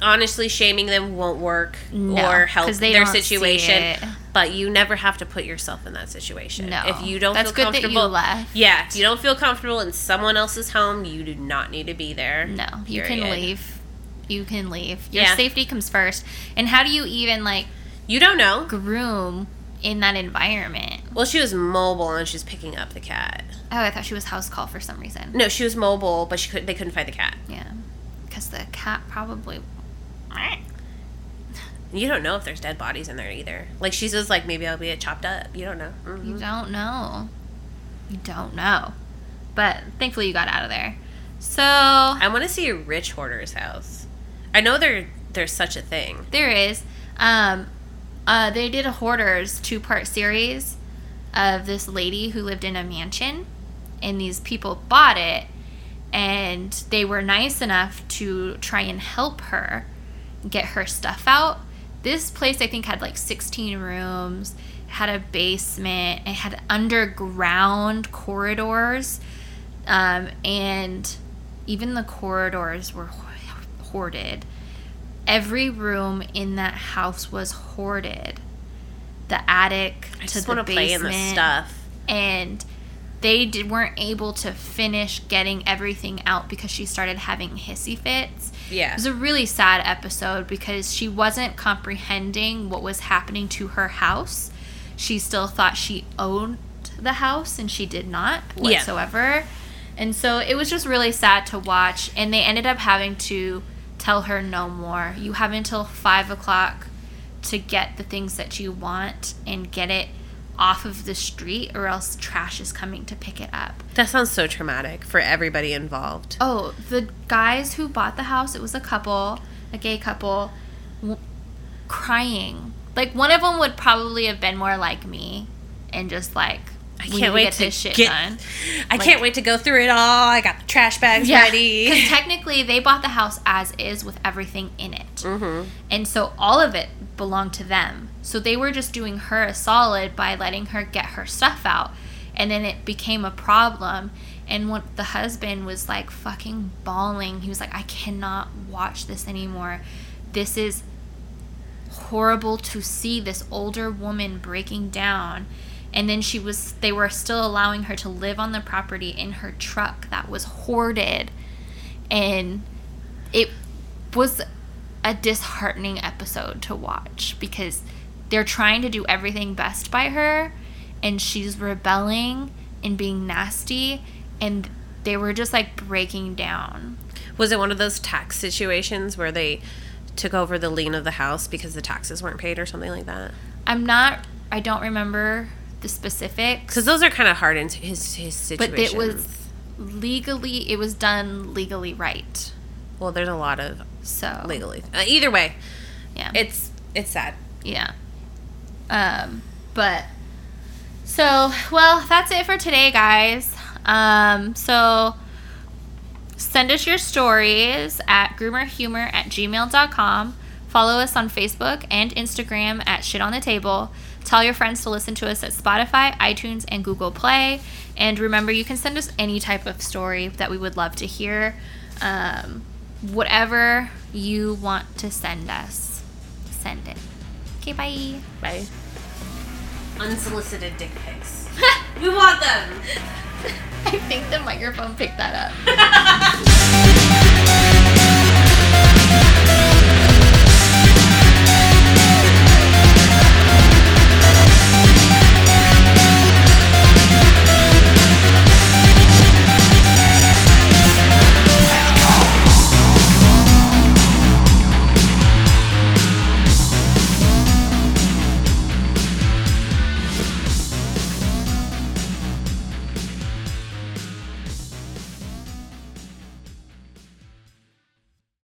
honestly shaming them won't work No, or help their situation but you never have to put yourself in that situation No. if you don't That's feel good that you comfortable left. yeah if you don't feel comfortable in someone else's home you do not need to be there No, you can leave. You can leave. Your Yeah. safety comes first. And how do you even like you don't know groom in that environment? well she was mobile and she's picking up the cat Oh, I thought she was house call for some reason. no she was mobile but she could they couldn't find the cat Yeah. Because the cat probably. you don't know if there's dead bodies in there either like she says like maybe i'll be chopped up you don't know Mhm. You don't know. You don't know. But thankfully you got out of there. So I want to see a rich hoarder's house. I know there there's such a thing. there is. Um, uh, they did a Hoarders two part series of this lady who lived in a mansion, and these people bought it, and they were nice enough to try and help her get her stuff out. This place, I think, had like 16 rooms, had a basement, it had underground corridors, um, and even the corridors were hoarded. Every room in that house was hoarded. The attic I to the want play in basement, the stuff. and they did, weren't able to finish getting everything out because she started having hissy fits. Yeah. It was a really sad episode because she wasn't comprehending what was happening to her house. She still thought she owned the house and she did not Yeah. whatsoever. And so it was just really sad to watch. And they ended up having to tell her no more. You have until five o'clock to get the things that you want and get it off of the street, or else trash is coming to pick it up. That sounds so traumatic for everybody involved. Oh, the guys who bought the house, it was a couple, a gay couple, w- crying. Like one of them would probably have been more like me and just like I can't wait get to this shit get. done. I Like- can't wait to go through it all. I got the trash bags Because ready. technically they bought the house as is with everything in it. mm-hmm. And so all of it belonged to them. So they were just doing her a solid by letting her get her stuff out. And then it became a problem. And what the husband was like fucking bawling. He was like, I cannot watch this anymore. This is horrible to see this older woman breaking down. And then she was, they were still allowing her to live on the property in her truck that was hoarded. And it was a disheartening episode to watch because they're trying to do everything best by her and she's rebelling and being nasty and they were just like breaking down. Was it one of those tax situations where they took over the lien of the house because the taxes weren't paid or something like that? I'm not I don't remember the specifics, Because those are kind of hard in his his situation. but it was legally it was done legally right. well, there's a lot of So legally. Uh, either way, yeah. it's it's sad. Yeah. Um, but so well, that's it for today, guys. Um, so send us your stories at groomerhumor at gmail.com. Follow us on Facebook and Instagram at shit on the table. Tell your friends to listen to us at Spotify, iTunes, and Google Play. And remember, you can send us any type of story that we would love to hear. Um, whatever you want to send us, send it. Okay, bye. Bye. Unsolicited dick pics. we want them. I think the microphone picked that up.